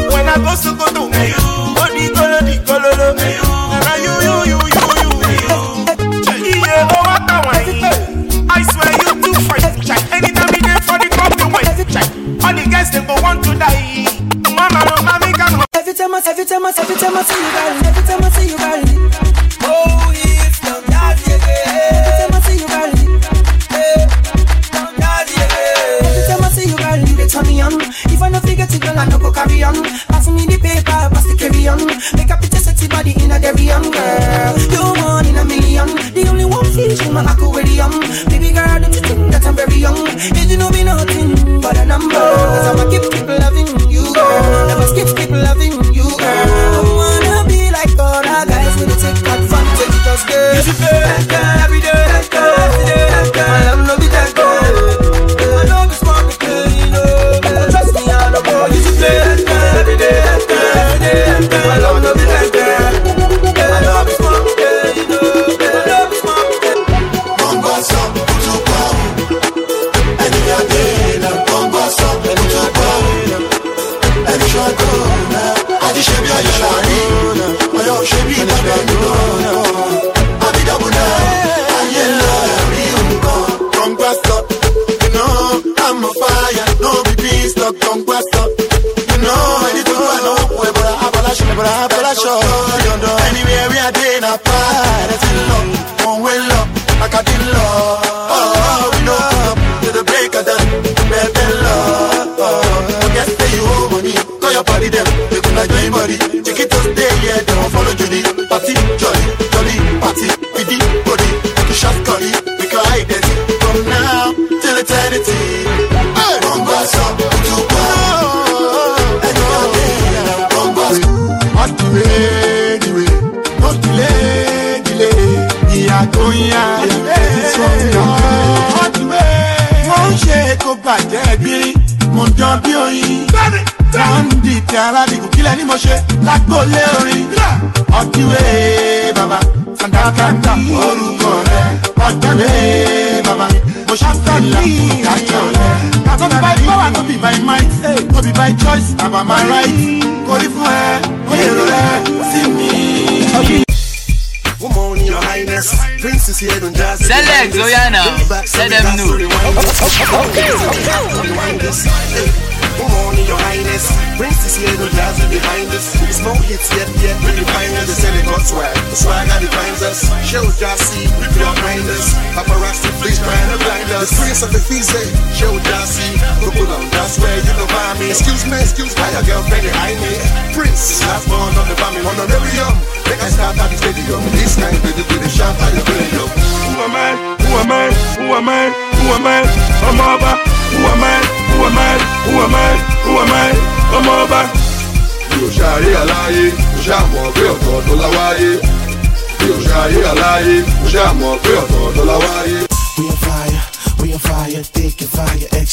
When I go to go to me, di golo the wine. I swear the company all the guys they go want to die. Mama, no. Every time I, see you, darling. Every time I see you, girl. Make a pretty sexy body in a dairy um. No be by choice, na by my right. Kò rí fún ẹ, kò èrò rẹ sí mi. Woman, your highness, princess here don't just Selex, Zoyana. Let them know. The swag that defines us. Show see, we your kindness. Paparazzi, please trying to blind us. The prince of the Fize, show just see, couple on that's where you know by me. Excuse me, excuse me, your girlfriend behind me. Prince, last born on the bomb, on the rebellion. They can start at the stadium. This kind of video, the shot at the radio. Who am I? Who am I? Who am I? Who am I? I'm over. Who am I? Who am I? Who am I? Who am I? I'm over. mi ò ṣàárẹ̀ aláyé mo ṣàmọ̀ pé ọ̀tọ̀ tó láwáyé mi ò ṣàárẹ̀ aláyé mo ṣàmọ̀ pé ọ̀tọ̀ tó láwáyé.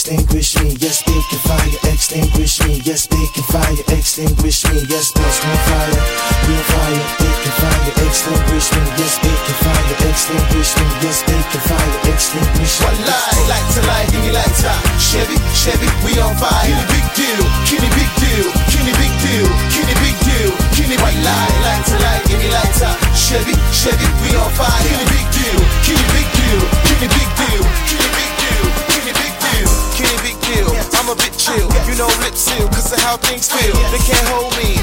Extinguish me, yes, they can fire, extinguish me, yes, they can fire, extinguish me, yes, boss, we on fire, we on fire, they can fire, extinguish me, yes, they can fire, extinguish me, yes, they can fire, extinguish me. One lie, like to lie, give me lighter. Chevy, Chevy, we on fire. Kenny big deal, Kenny big deal, Kenny big deal, Kenny big deal, Kenny white lie, like to lie, give me lighter. Chevy, Chevy, we on fire. Kenny big deal, Kenny big deal, Kenny big deal, Kenny big deal, Kenny big deal, Kenny big deal. I'm a bit chill, you know lip seal, cause of how things feel. They can't hold me.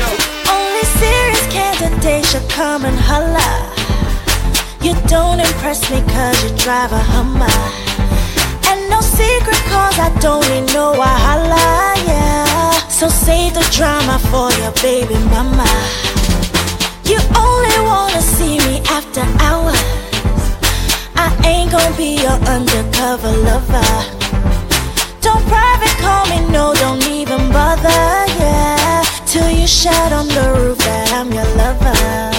Only serious candidates should come and holla. You don't impress me cause you drive a Hummer. And no secret cause I don't even need no wahala, yeah. So save the drama for your baby mama. You only wanna see me after hours. I ain't gonna be your undercover lover. Don't private call me, no, don't even bother, yeah. Till you shout on the roof that I'm your lover.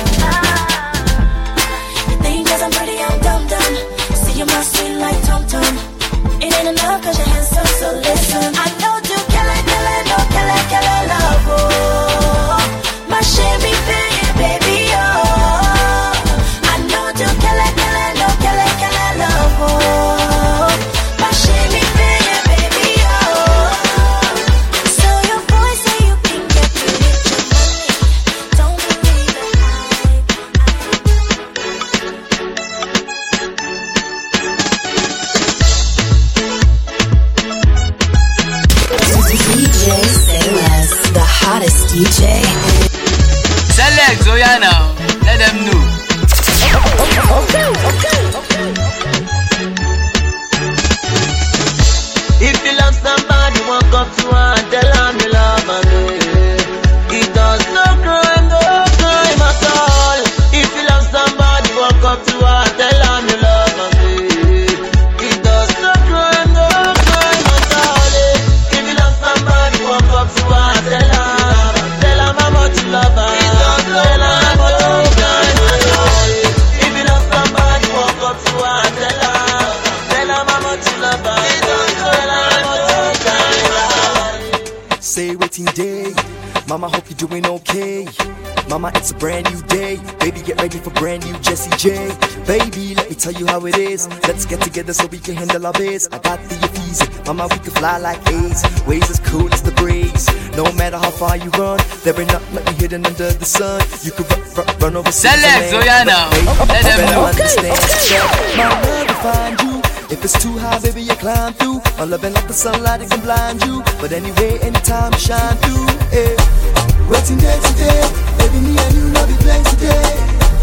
It's a brand new day. Baby, get ready for brand new Jesse J. Baby, let me tell you how it is. Let's get together so we can handle our biz. I got the easy. Mama, we can fly like A's. Waves as cool as the breeze. No matter how far you run, there ain't nothing like me hidden under the sun. You could run, run, run over Selex, Switzerland, Zoyana. Let them know. understand that My love will find you If it's too high, baby, you climb through. I'm loving like the sunlight, it can blind you. But anyway, anytime you shine through. Eh. Waiting day today, baby, me and you love the play today.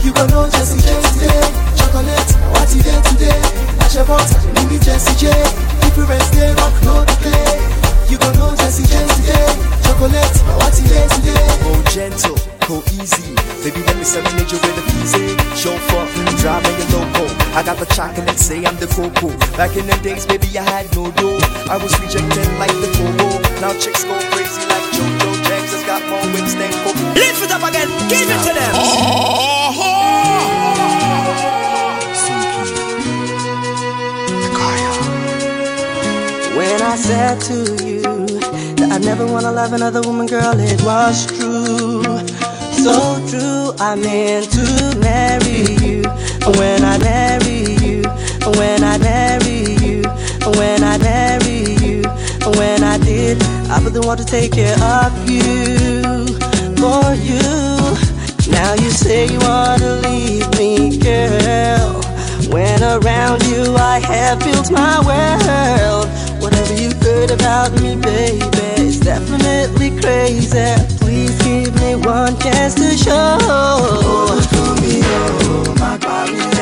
You gon' know Jesse J today. Chocolate, what you day today? Ash your butter, me Jesse J. Difference day, rock, no play. You gon' know Jesse J today. Chocolate, what you day today? Oh, gentle, go easy. Baby, let me serenade you with a easy. Show Chauffeur, driving your loco. I got the chocolate, say I'm the cocoa. Back in the days, baby, I had no dough. I was rejected like the Bobo. Now chicks go crazy like JoJo. James has got more wings than Coco. Lift it up again, give it to them. When I said to you that I never wanna love another woman, girl, it was true. So true, I meant to marry you. But when I marry you, But when I marry you, But when I marry you, But when I did, I was the one to take care of you, for you. Now you say you wanna leave me, girl. When around you I have built my world. Whatever you heard about me, baby, is definitely crazy. Please give me one chance to show. Olùkúmi o, má pa mí lẹ́kún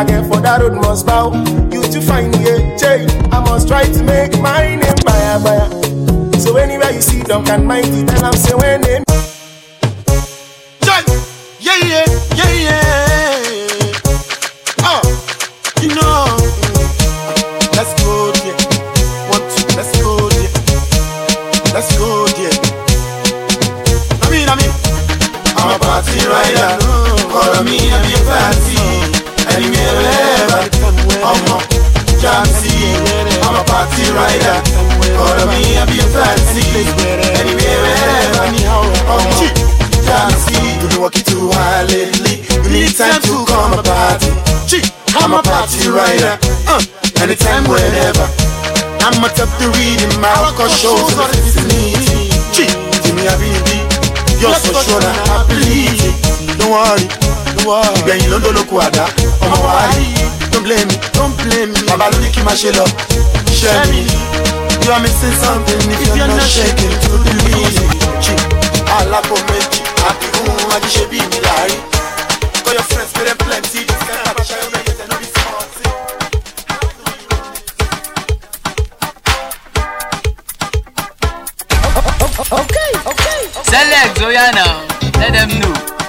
other girl for that road must bow. You to find me a J, I must try to make my name baya baya. So anywhere you see Duncan Mighty, tell them say when they I believe it. Don't worry, don't worry. Ìgbẹ̀yìn ló ń dolóko àdá. Ọmọ wa rí. Don't blame me, don't blame me. Bàbá ló ní kí n máa ṣe lọ. Share me. You are missing something if you're not shaking to it. Gee, alápò méjì. Àbí ohun ajíṣe bí mi láàrí. Okay, okay. Select Zoyana. Let them know.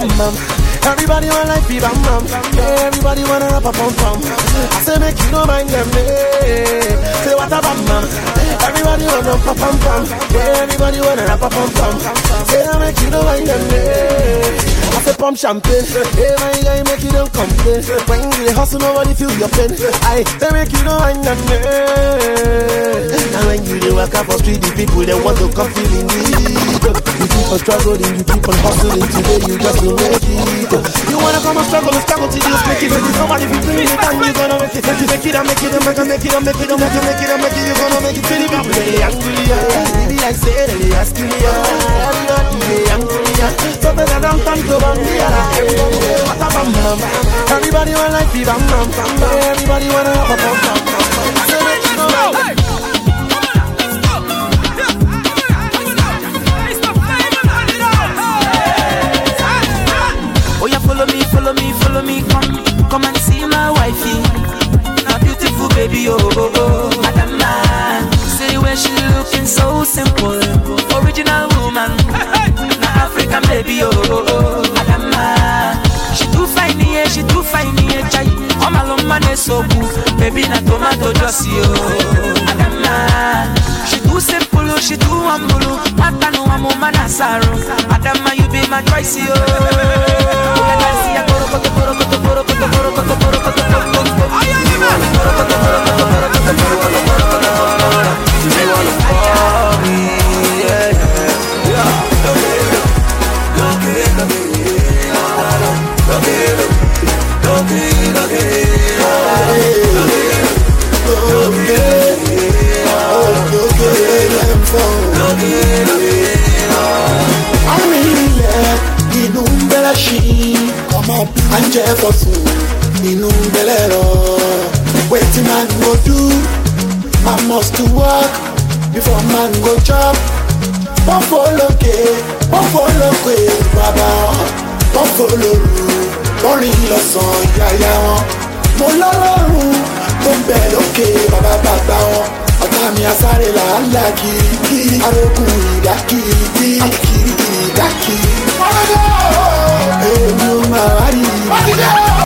bam bam. Everybody want life be bam bam. Yeah, everybody wanna rap a pom pom. I say make you no mind them, eh. Say what a bam bam. Everybody wanna rap a pom pom. Yeah, everybody wanna rap a pom pom. Say I make you no mind them, eh say pump champagne. Hey, my guy, make you don't complain. When you hustle, nobody feels your pain. I they make you don't wind and And when you do walk up on street, the people they want to come feeling need. You keep on struggling, you keep on hustling. Today you just don't make it. You wanna come and struggle, struggle till you make it. Somebody be bringing it, and you gonna make it. Make it, make it, make it, make it, make it, make it, make it, make it, make it. You gonna make it till you be really angry. Maybe I say they ask me, everybody they angry. Something I don't come to bam bam. Everybody want like the bam bam. Everybody wanna have a bam bam. So make it go. Oh yeah, follow me, follow me, follow me, come, come and see my wifey, my beautiful baby, oh, oh, oh. Adama, see where she looking so simple, original woman, na African baby, oh, oh, oh. woman so. Baby, na tomato just. Adama, she too simple, she too humble. Hata no manasaro. Adama, you be my choice yo. À ń jẹ́ fọ̀sùn inú ń bẹ̀rẹ̀ rọ. Wetin man go do? Man must to work before man go chop. Fò lókè, fò lókè bàbá wọn. Fò lóru, lórin lọ́sàn-án yáyá wọn. Mo lọ́lọ́run tó ń bẹ̀ lókè bàbá bàbá wọn. Ọ̀tá mi asáré làálà kirikiri. Arógun ìdá kirikiri. Kirikiri ìdá kiri. Èmi ò máa rí i.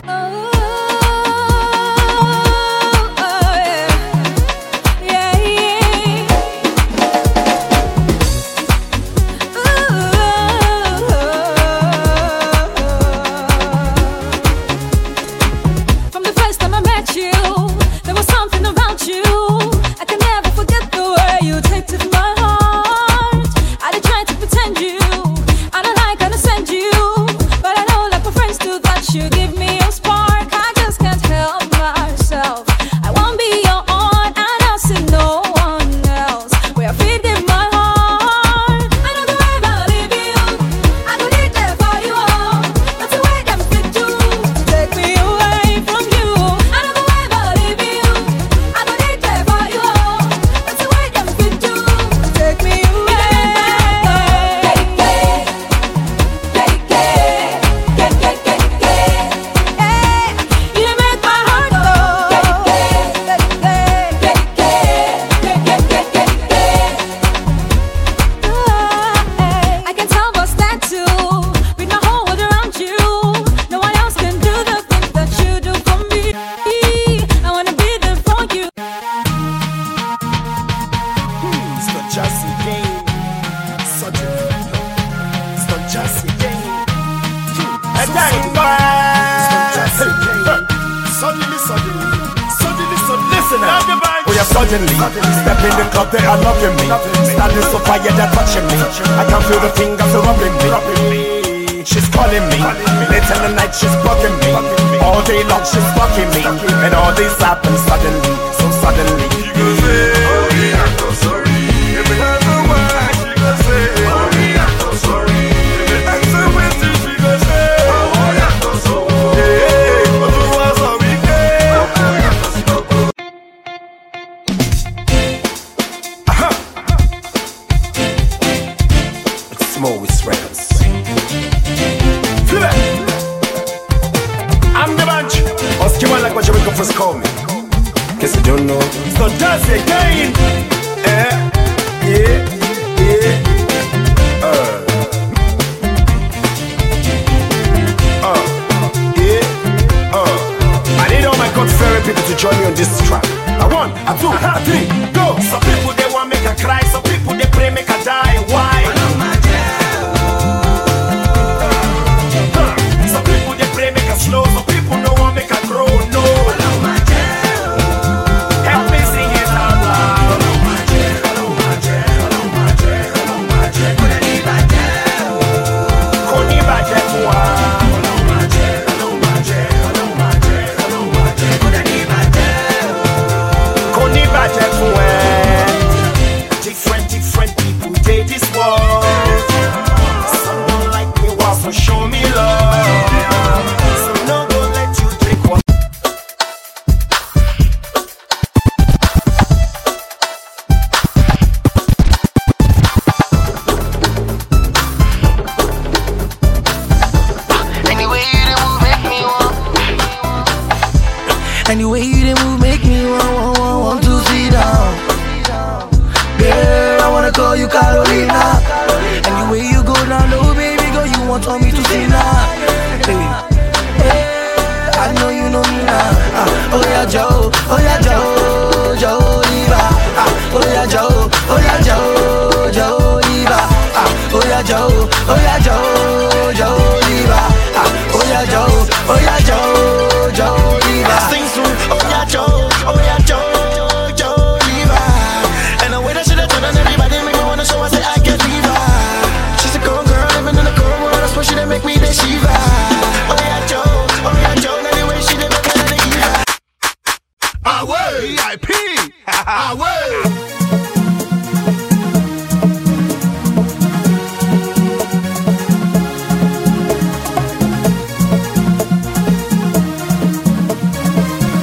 Away!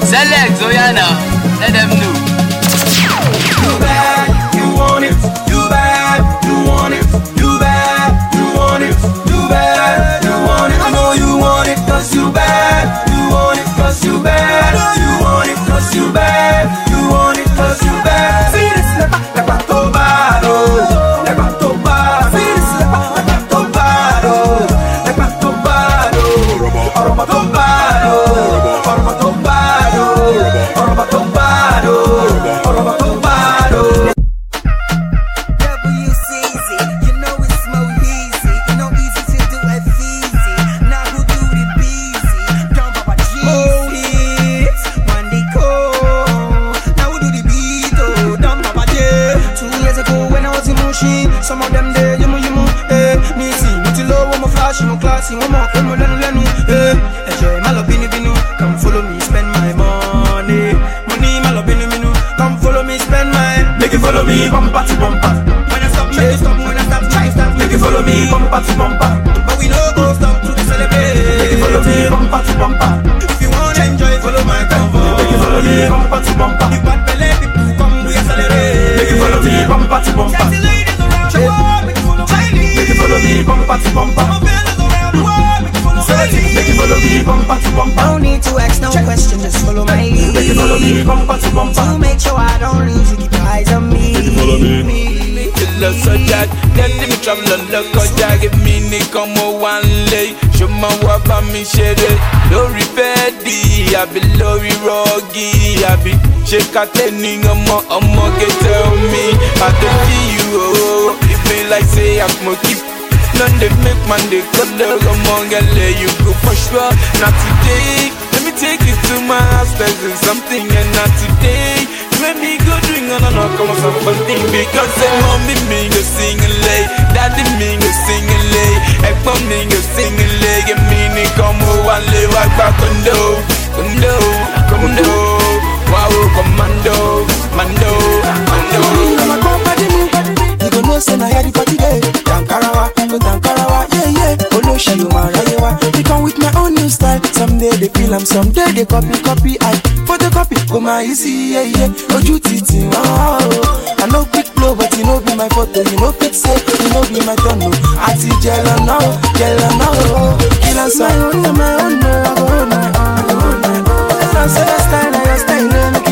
Selex Zoyana, let them lórí rọ́ọ̀gì àbí ṣé kàtẹ́ ní ọmọ ọmọge tẹ́ omi àtọ́jú ìhòòhò ìfẹ́ like say I'm. None they make man they cut the among and let you go for sure. Not today. Let me take you to my house, there's something and not today. Let me go drink on and on, come on something because they mommy me go sing a lay, daddy me go sing a lay, and mommy go sing a lay, and me come over and live like back on the Undo, undo, wow, commando, mando, mando. You go know say na here the party day. Dankarawa, go Dankarawa, yeah yeah. Olóṣì o máa ráyé wá. They come with my own new style. Someday they feel am, someday they copy copy I photocopy. Go my easy, yeah yeah. Ojú títì wá oh. I no quick blow but you no be my photo. You no fit say you no be my turn o. Àti jẹ̀lọ̀ náà, jẹ̀lọ̀ náà o. Kí ló ń sọ? My own, my own, my own. Sen hastayla yastayla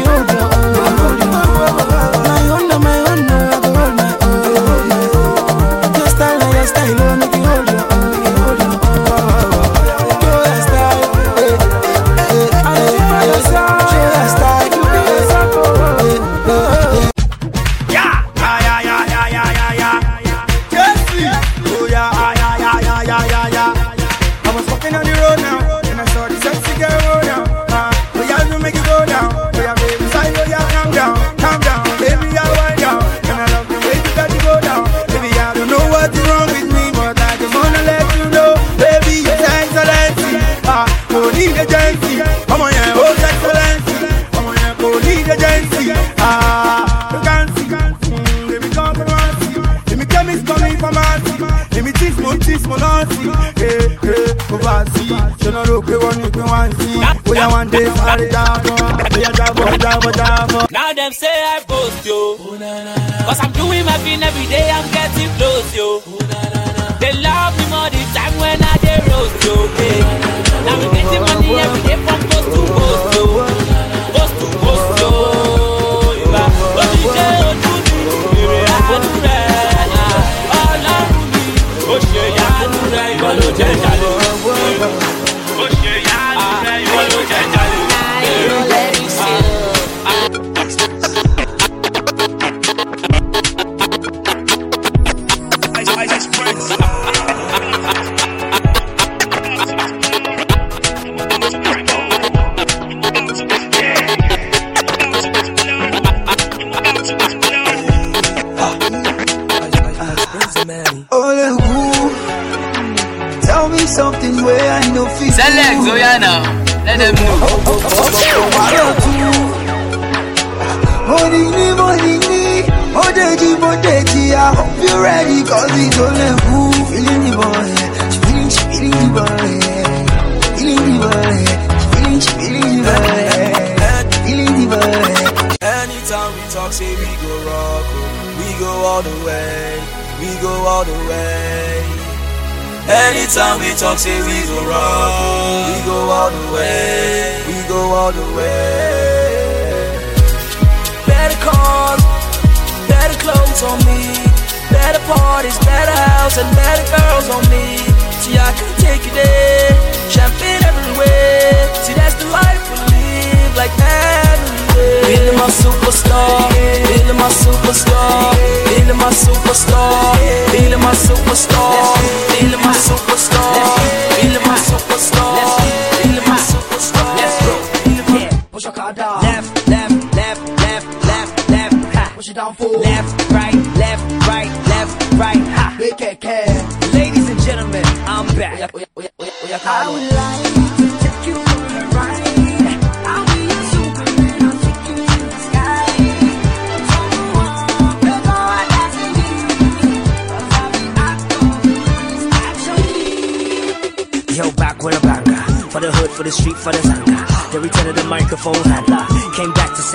and this are down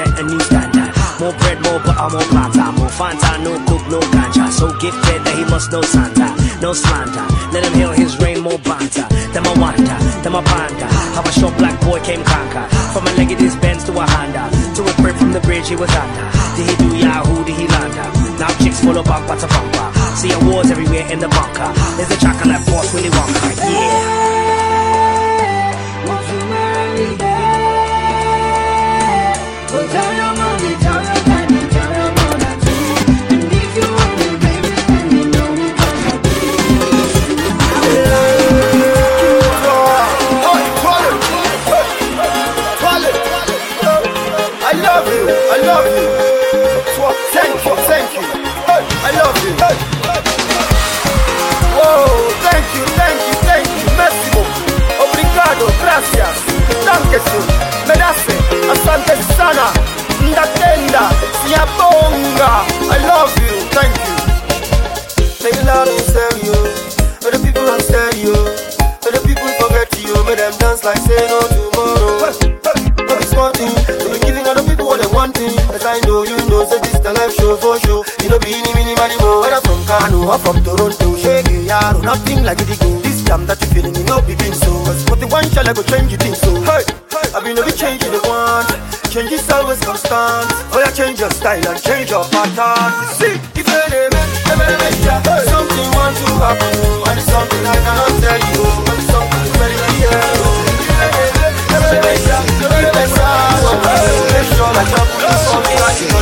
set a new standard. More bread, more butter, more plata, more Fanta, no cook, no ganja. So gifted that he must know Santa, no slander. Let him hail his rain, more banter. Them a wonder, them a ponder. How a short black boy came conquer. From a negative Benz to a Honda, to a bird from the bridge he was under. Did he do Yahoo? Did he lander? Now chicks full of bumper to bumper. See awards everywhere in the bunker. There's a chocolate boss Willy Wonka, yeah. Yesu medase, asante sana, ndapenda, siyabonga. I love you, thank you. May the Lord serve you, may the people serve you, may the people forget you, Make them dance like say no tomorrow. No be smarting, to be giving other people what they wanting. As I know you know, say this the life show for show. You know be any mini money more. Whether from Kano or from Toronto, shake it, yaro, nothing like it again. This jam that you feeling, you know be been so. Cause put the one shall I go change you think so. Hey. I've mean, every changing the want, change is always constant. Oh, yeah, change your style and change your pattern. See, if you hey. something want to happen, and it's something I cannot tell you, but it's something very real. Make sure like that, I this on me,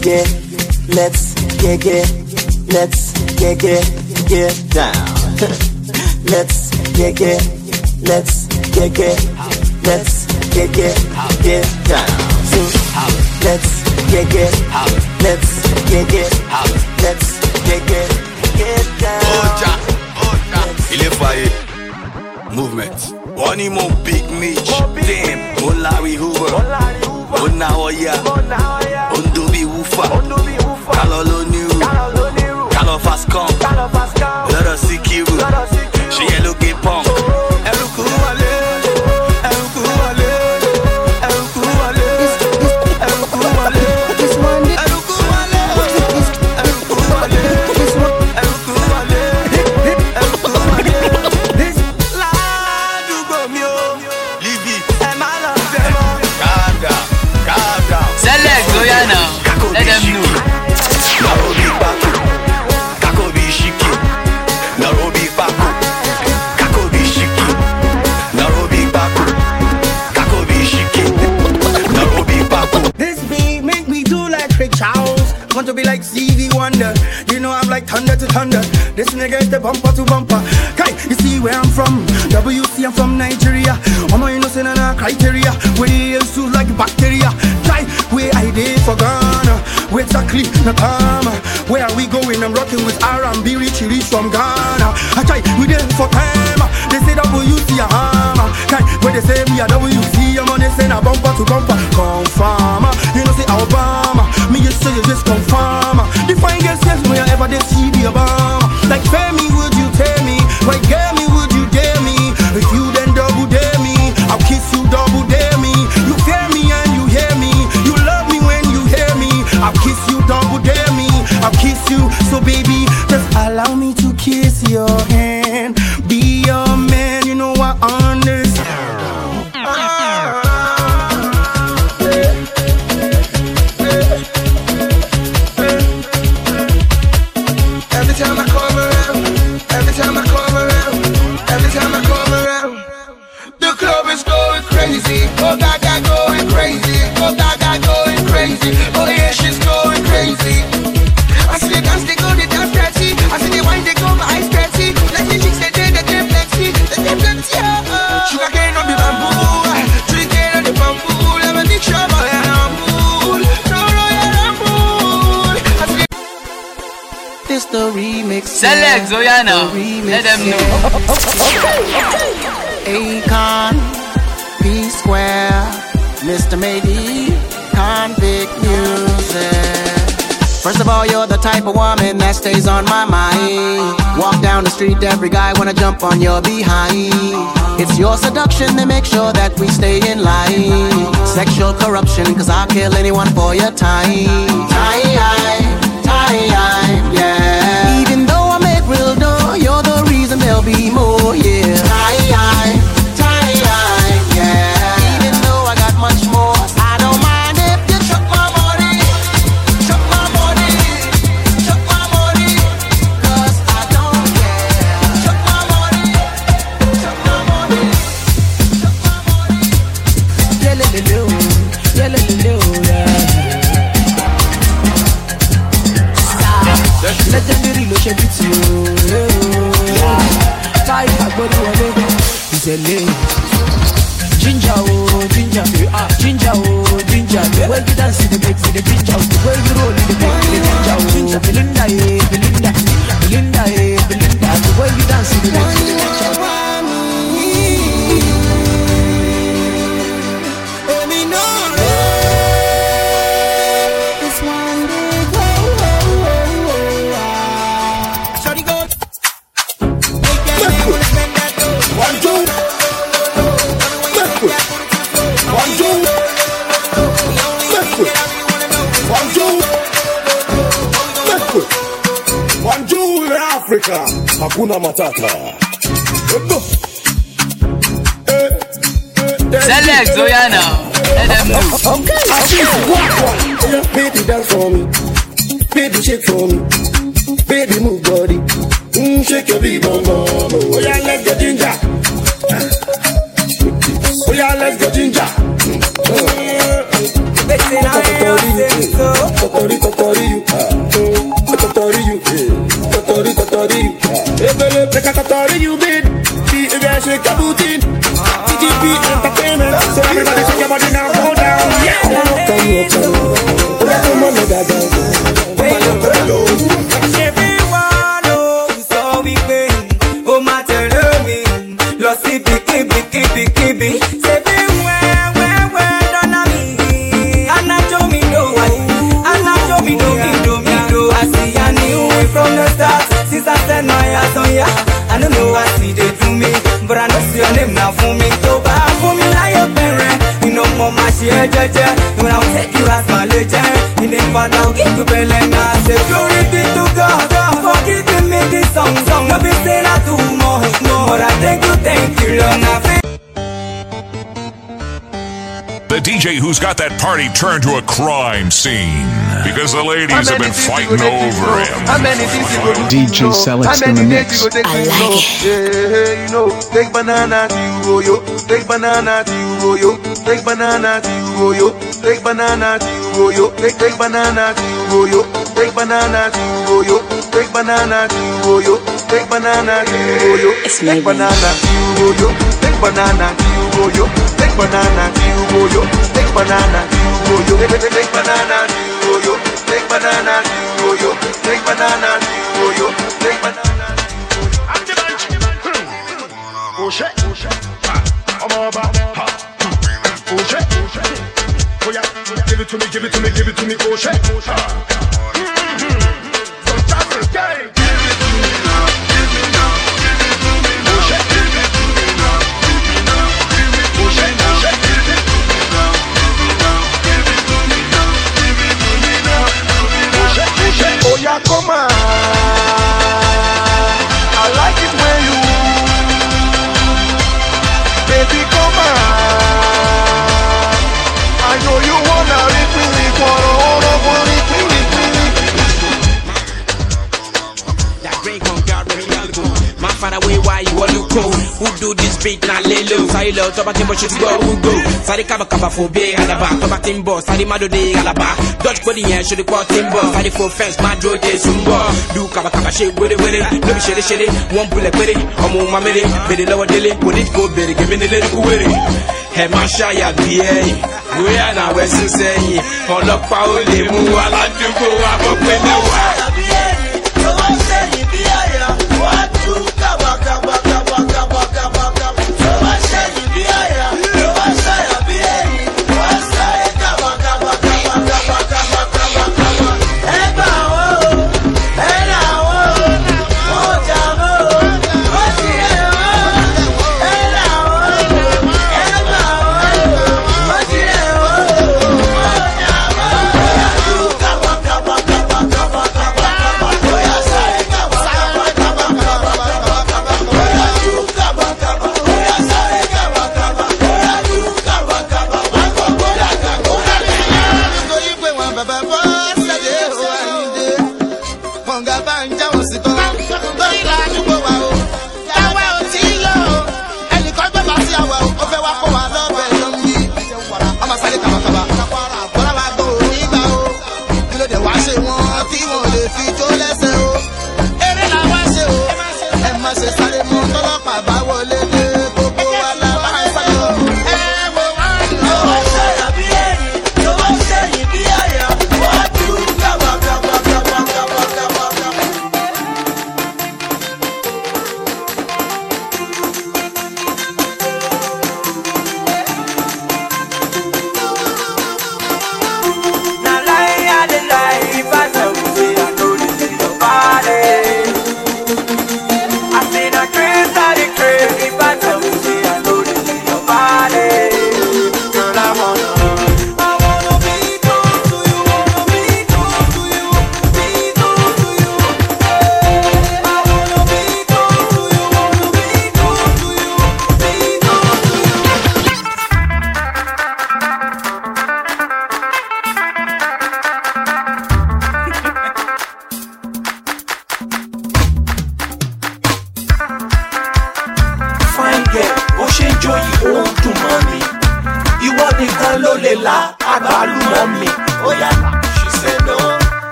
get get, let's get get, let's get get, get down. let's get get, let's get get, let's get get, get down. So let's get get, let's get get, let's get get, get down. Oja, Oja. Il est foyer. Movement. Wọ́n ní mo big Mitch. Damn, ó Larry Hoover. Ó náwó ya. Ó ń dún bí wúfà. Kálọ̀ ló nírú. Kálọ̀ fast come. Lọ́dọ̀ sí kírù. Ṣé yẹn ló gé 100. This nigga is the bumper to bumper. Kai, you see where I'm from? WC, I'm from Nigeria. I'm not innocent and criteria. We used like bacteria. Kai, where I did for Ghana. Where Takli, Nakama. Where are we going? I'm rocking with R&B, Richie Rich from Ghana. I try, we did for time. They say WC, a hammer. Kai, where they say me a WC, I'm on this a bumper to bumper. Confirm, ah, you know say Obama. Me you say you just confirm. The fine girls says me I ever they see the Obama. Selex, oh yeah now. Let them know. Akon, P Square, Mr. Maybe, Convict Music. First of all, you're the type of woman that stays on my mind. Walk down the street, every guy wanna jump on your behind. It's your seduction that makes sure that we stay in line. Sexual corruption, cause I'll kill anyone for your time. Time, time, yeah. There'll be more, yeah. Time, time, no matter. Who's got that party turned to a crime scene because the ladies have been fighting over him. DJ Selex in the mix. I like it. you know, take banana to you, oh, yo. Take banana to you, oh, yo. Take banana to you, oh, yo. Take banana to you, oh, yo. Take take banana to you, oh, yo. Take banana to you, oh, yo. Take banana to you, oh, yo. Take banana to you, oh, yo. Take banana to you, oh, yo. Take banana to you, oh, yo. Take banana to you, oh, yo. Take banana, you go yo. Take banana, you go yo. Make banana, you go yo. Make banana, you go yo. Make banana. Oh shit, oh shit, I'm all about oh shit, oh shit, oh yeah, give it to me, give it to me, give it to me, oh shit, oh shit, from Chapel Gang. who do this beat? Na lélo. sáré lọ tọ́ba tí ń bọ̀ ṣe gbọ́ wúgò sáré kábà kàbà fò bí àdàbà tọ́ba tí ń bọ̀ sáré má dòde àlàbà dodge kò nìyẹn ṣe pọ́ tí ń bọ̀ sáré fò fẹ́ǹs má dúró de sùn bọ̀ lu kàbà kàbà ṣe wérewére lóbi ṣeré ṣeré wọ́n bulẹ̀ péré ọmọ òun máa méré bèrè lọ́wọ́ délé kò ní kó bèrè gèmí nílé wéré ẹ má ṣàyà bí ẹyìn bóyá náà wẹ́sùn sẹ́yìn ọlọ́pàá ó lè mú aládùúgbò abọ́pẹ́ náà wá.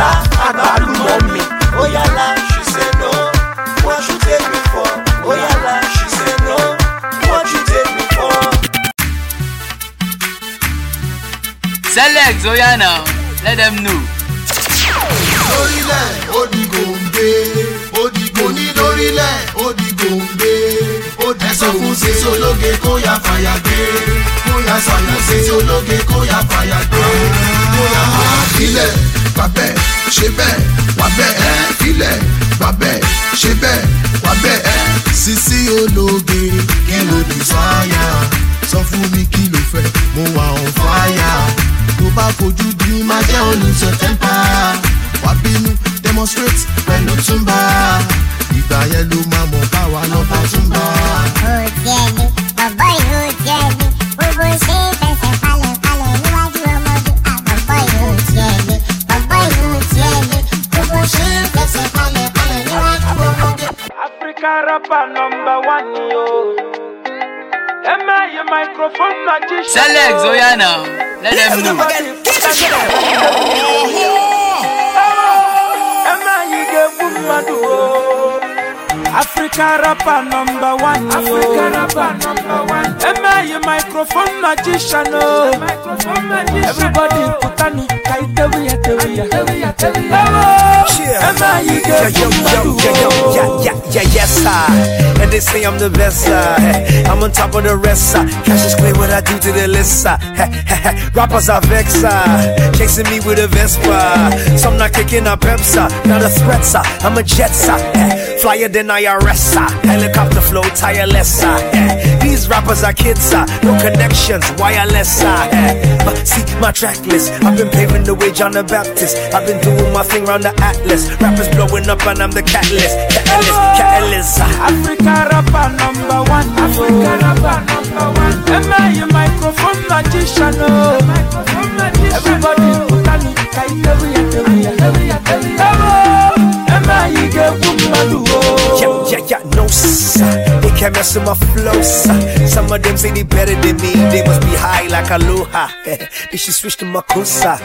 la àgbálùmọ̀ mi ó yá la she said no. What you take me for? Ó yá la she said select ó now. Let them know. lórílẹ̀ ó di gòǹgbé ó di gòní lórílẹ̀ ó di gòǹgbé ó di gòǹgbé. ẹ sọ fún sísè ológe kó yá fàyà gbé. Kóyà sàyà sí ológe kóyà fàyà gbé. Kóyà fàyà sílẹ̀ gbà bẹ́ẹ̀ ṣe bẹ́ẹ̀ wà bẹ́ẹ̀ filẹ̀ gbà bẹ́ẹ̀ ṣe bẹ́ẹ̀ wà bẹ́ẹ̀ sísí ológe kí ló sáyà sọ fún mi kí ló fẹ́ mo wà on fire. Tó bá fojú di máa jẹ́ olùsọ̀ tẹ́ńpà wá bínú demonstrate pẹ̀lú túnbà ìgbà yẹn ló máa mọ̀ báwa lọ́ba túnbà. ó tiẹ̀ rapper number one yo. M.I, your microphone magician. Selex, oh yeah now. Let them know. M.I, you get madu. Africa rapper number one. Africa rapper number one. M.I, your microphone magician. Oh. Everybody put on it. Kaite we ya te we ya. M.I, you Yo, yo, yo, yo, yo, yeah, yeah, yeah, yes, I. And they say I'm the best, uh, I'm on top of the rest, uh. Cash is clear what I do to the list, uh. Rappers are vex, uh, chasing me with a Vespa. Some not kicking a Pepsa, not a threat, uh. I'm a jet, uh, flyer than IRS, uh. Helicopter flow, tireless, uh. These rappers are kids, uh, no connections, wireless, uh. But see my track list, I've been paving the way, John the Baptist. I've been doing my thing round the Atlas. Rappers blowing up and I'm the catalyst, catalyst, catalyst. uh. Africa rapper number one. Africa rapper number one. M.I, your microphone magician. Oh. Everybody put on it. Kaite we ya te we ya. M.I, Yeah, yeah, yeah, no, sir. They can't mess with my flow, sir. Some of them say they better than me. They must be high like aloha. they should switch to Makusa.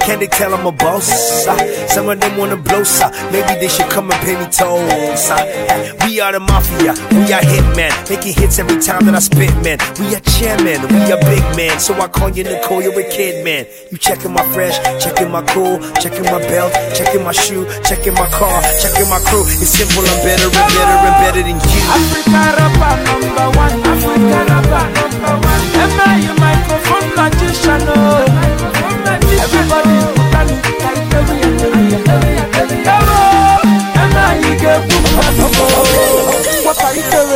Can they tell I'm a boss? sir? Some of them wanna blow, sir. Maybe they should come and pay me tolls. sir. We are the mafia. We are hitmen. Making hits every time that I spit, man. We are chairman. We are big man. So I call you Nicole, you're a kid, man. You checking my fresh, checking my cool, checking my belt, checking my shoe, checking my car, checking my crew. It's simple, I'm better and better and better than you. Africa rapper number one. Africa rapper number one. M.I, your microphone magician. Oh. Everybody. What are you doing?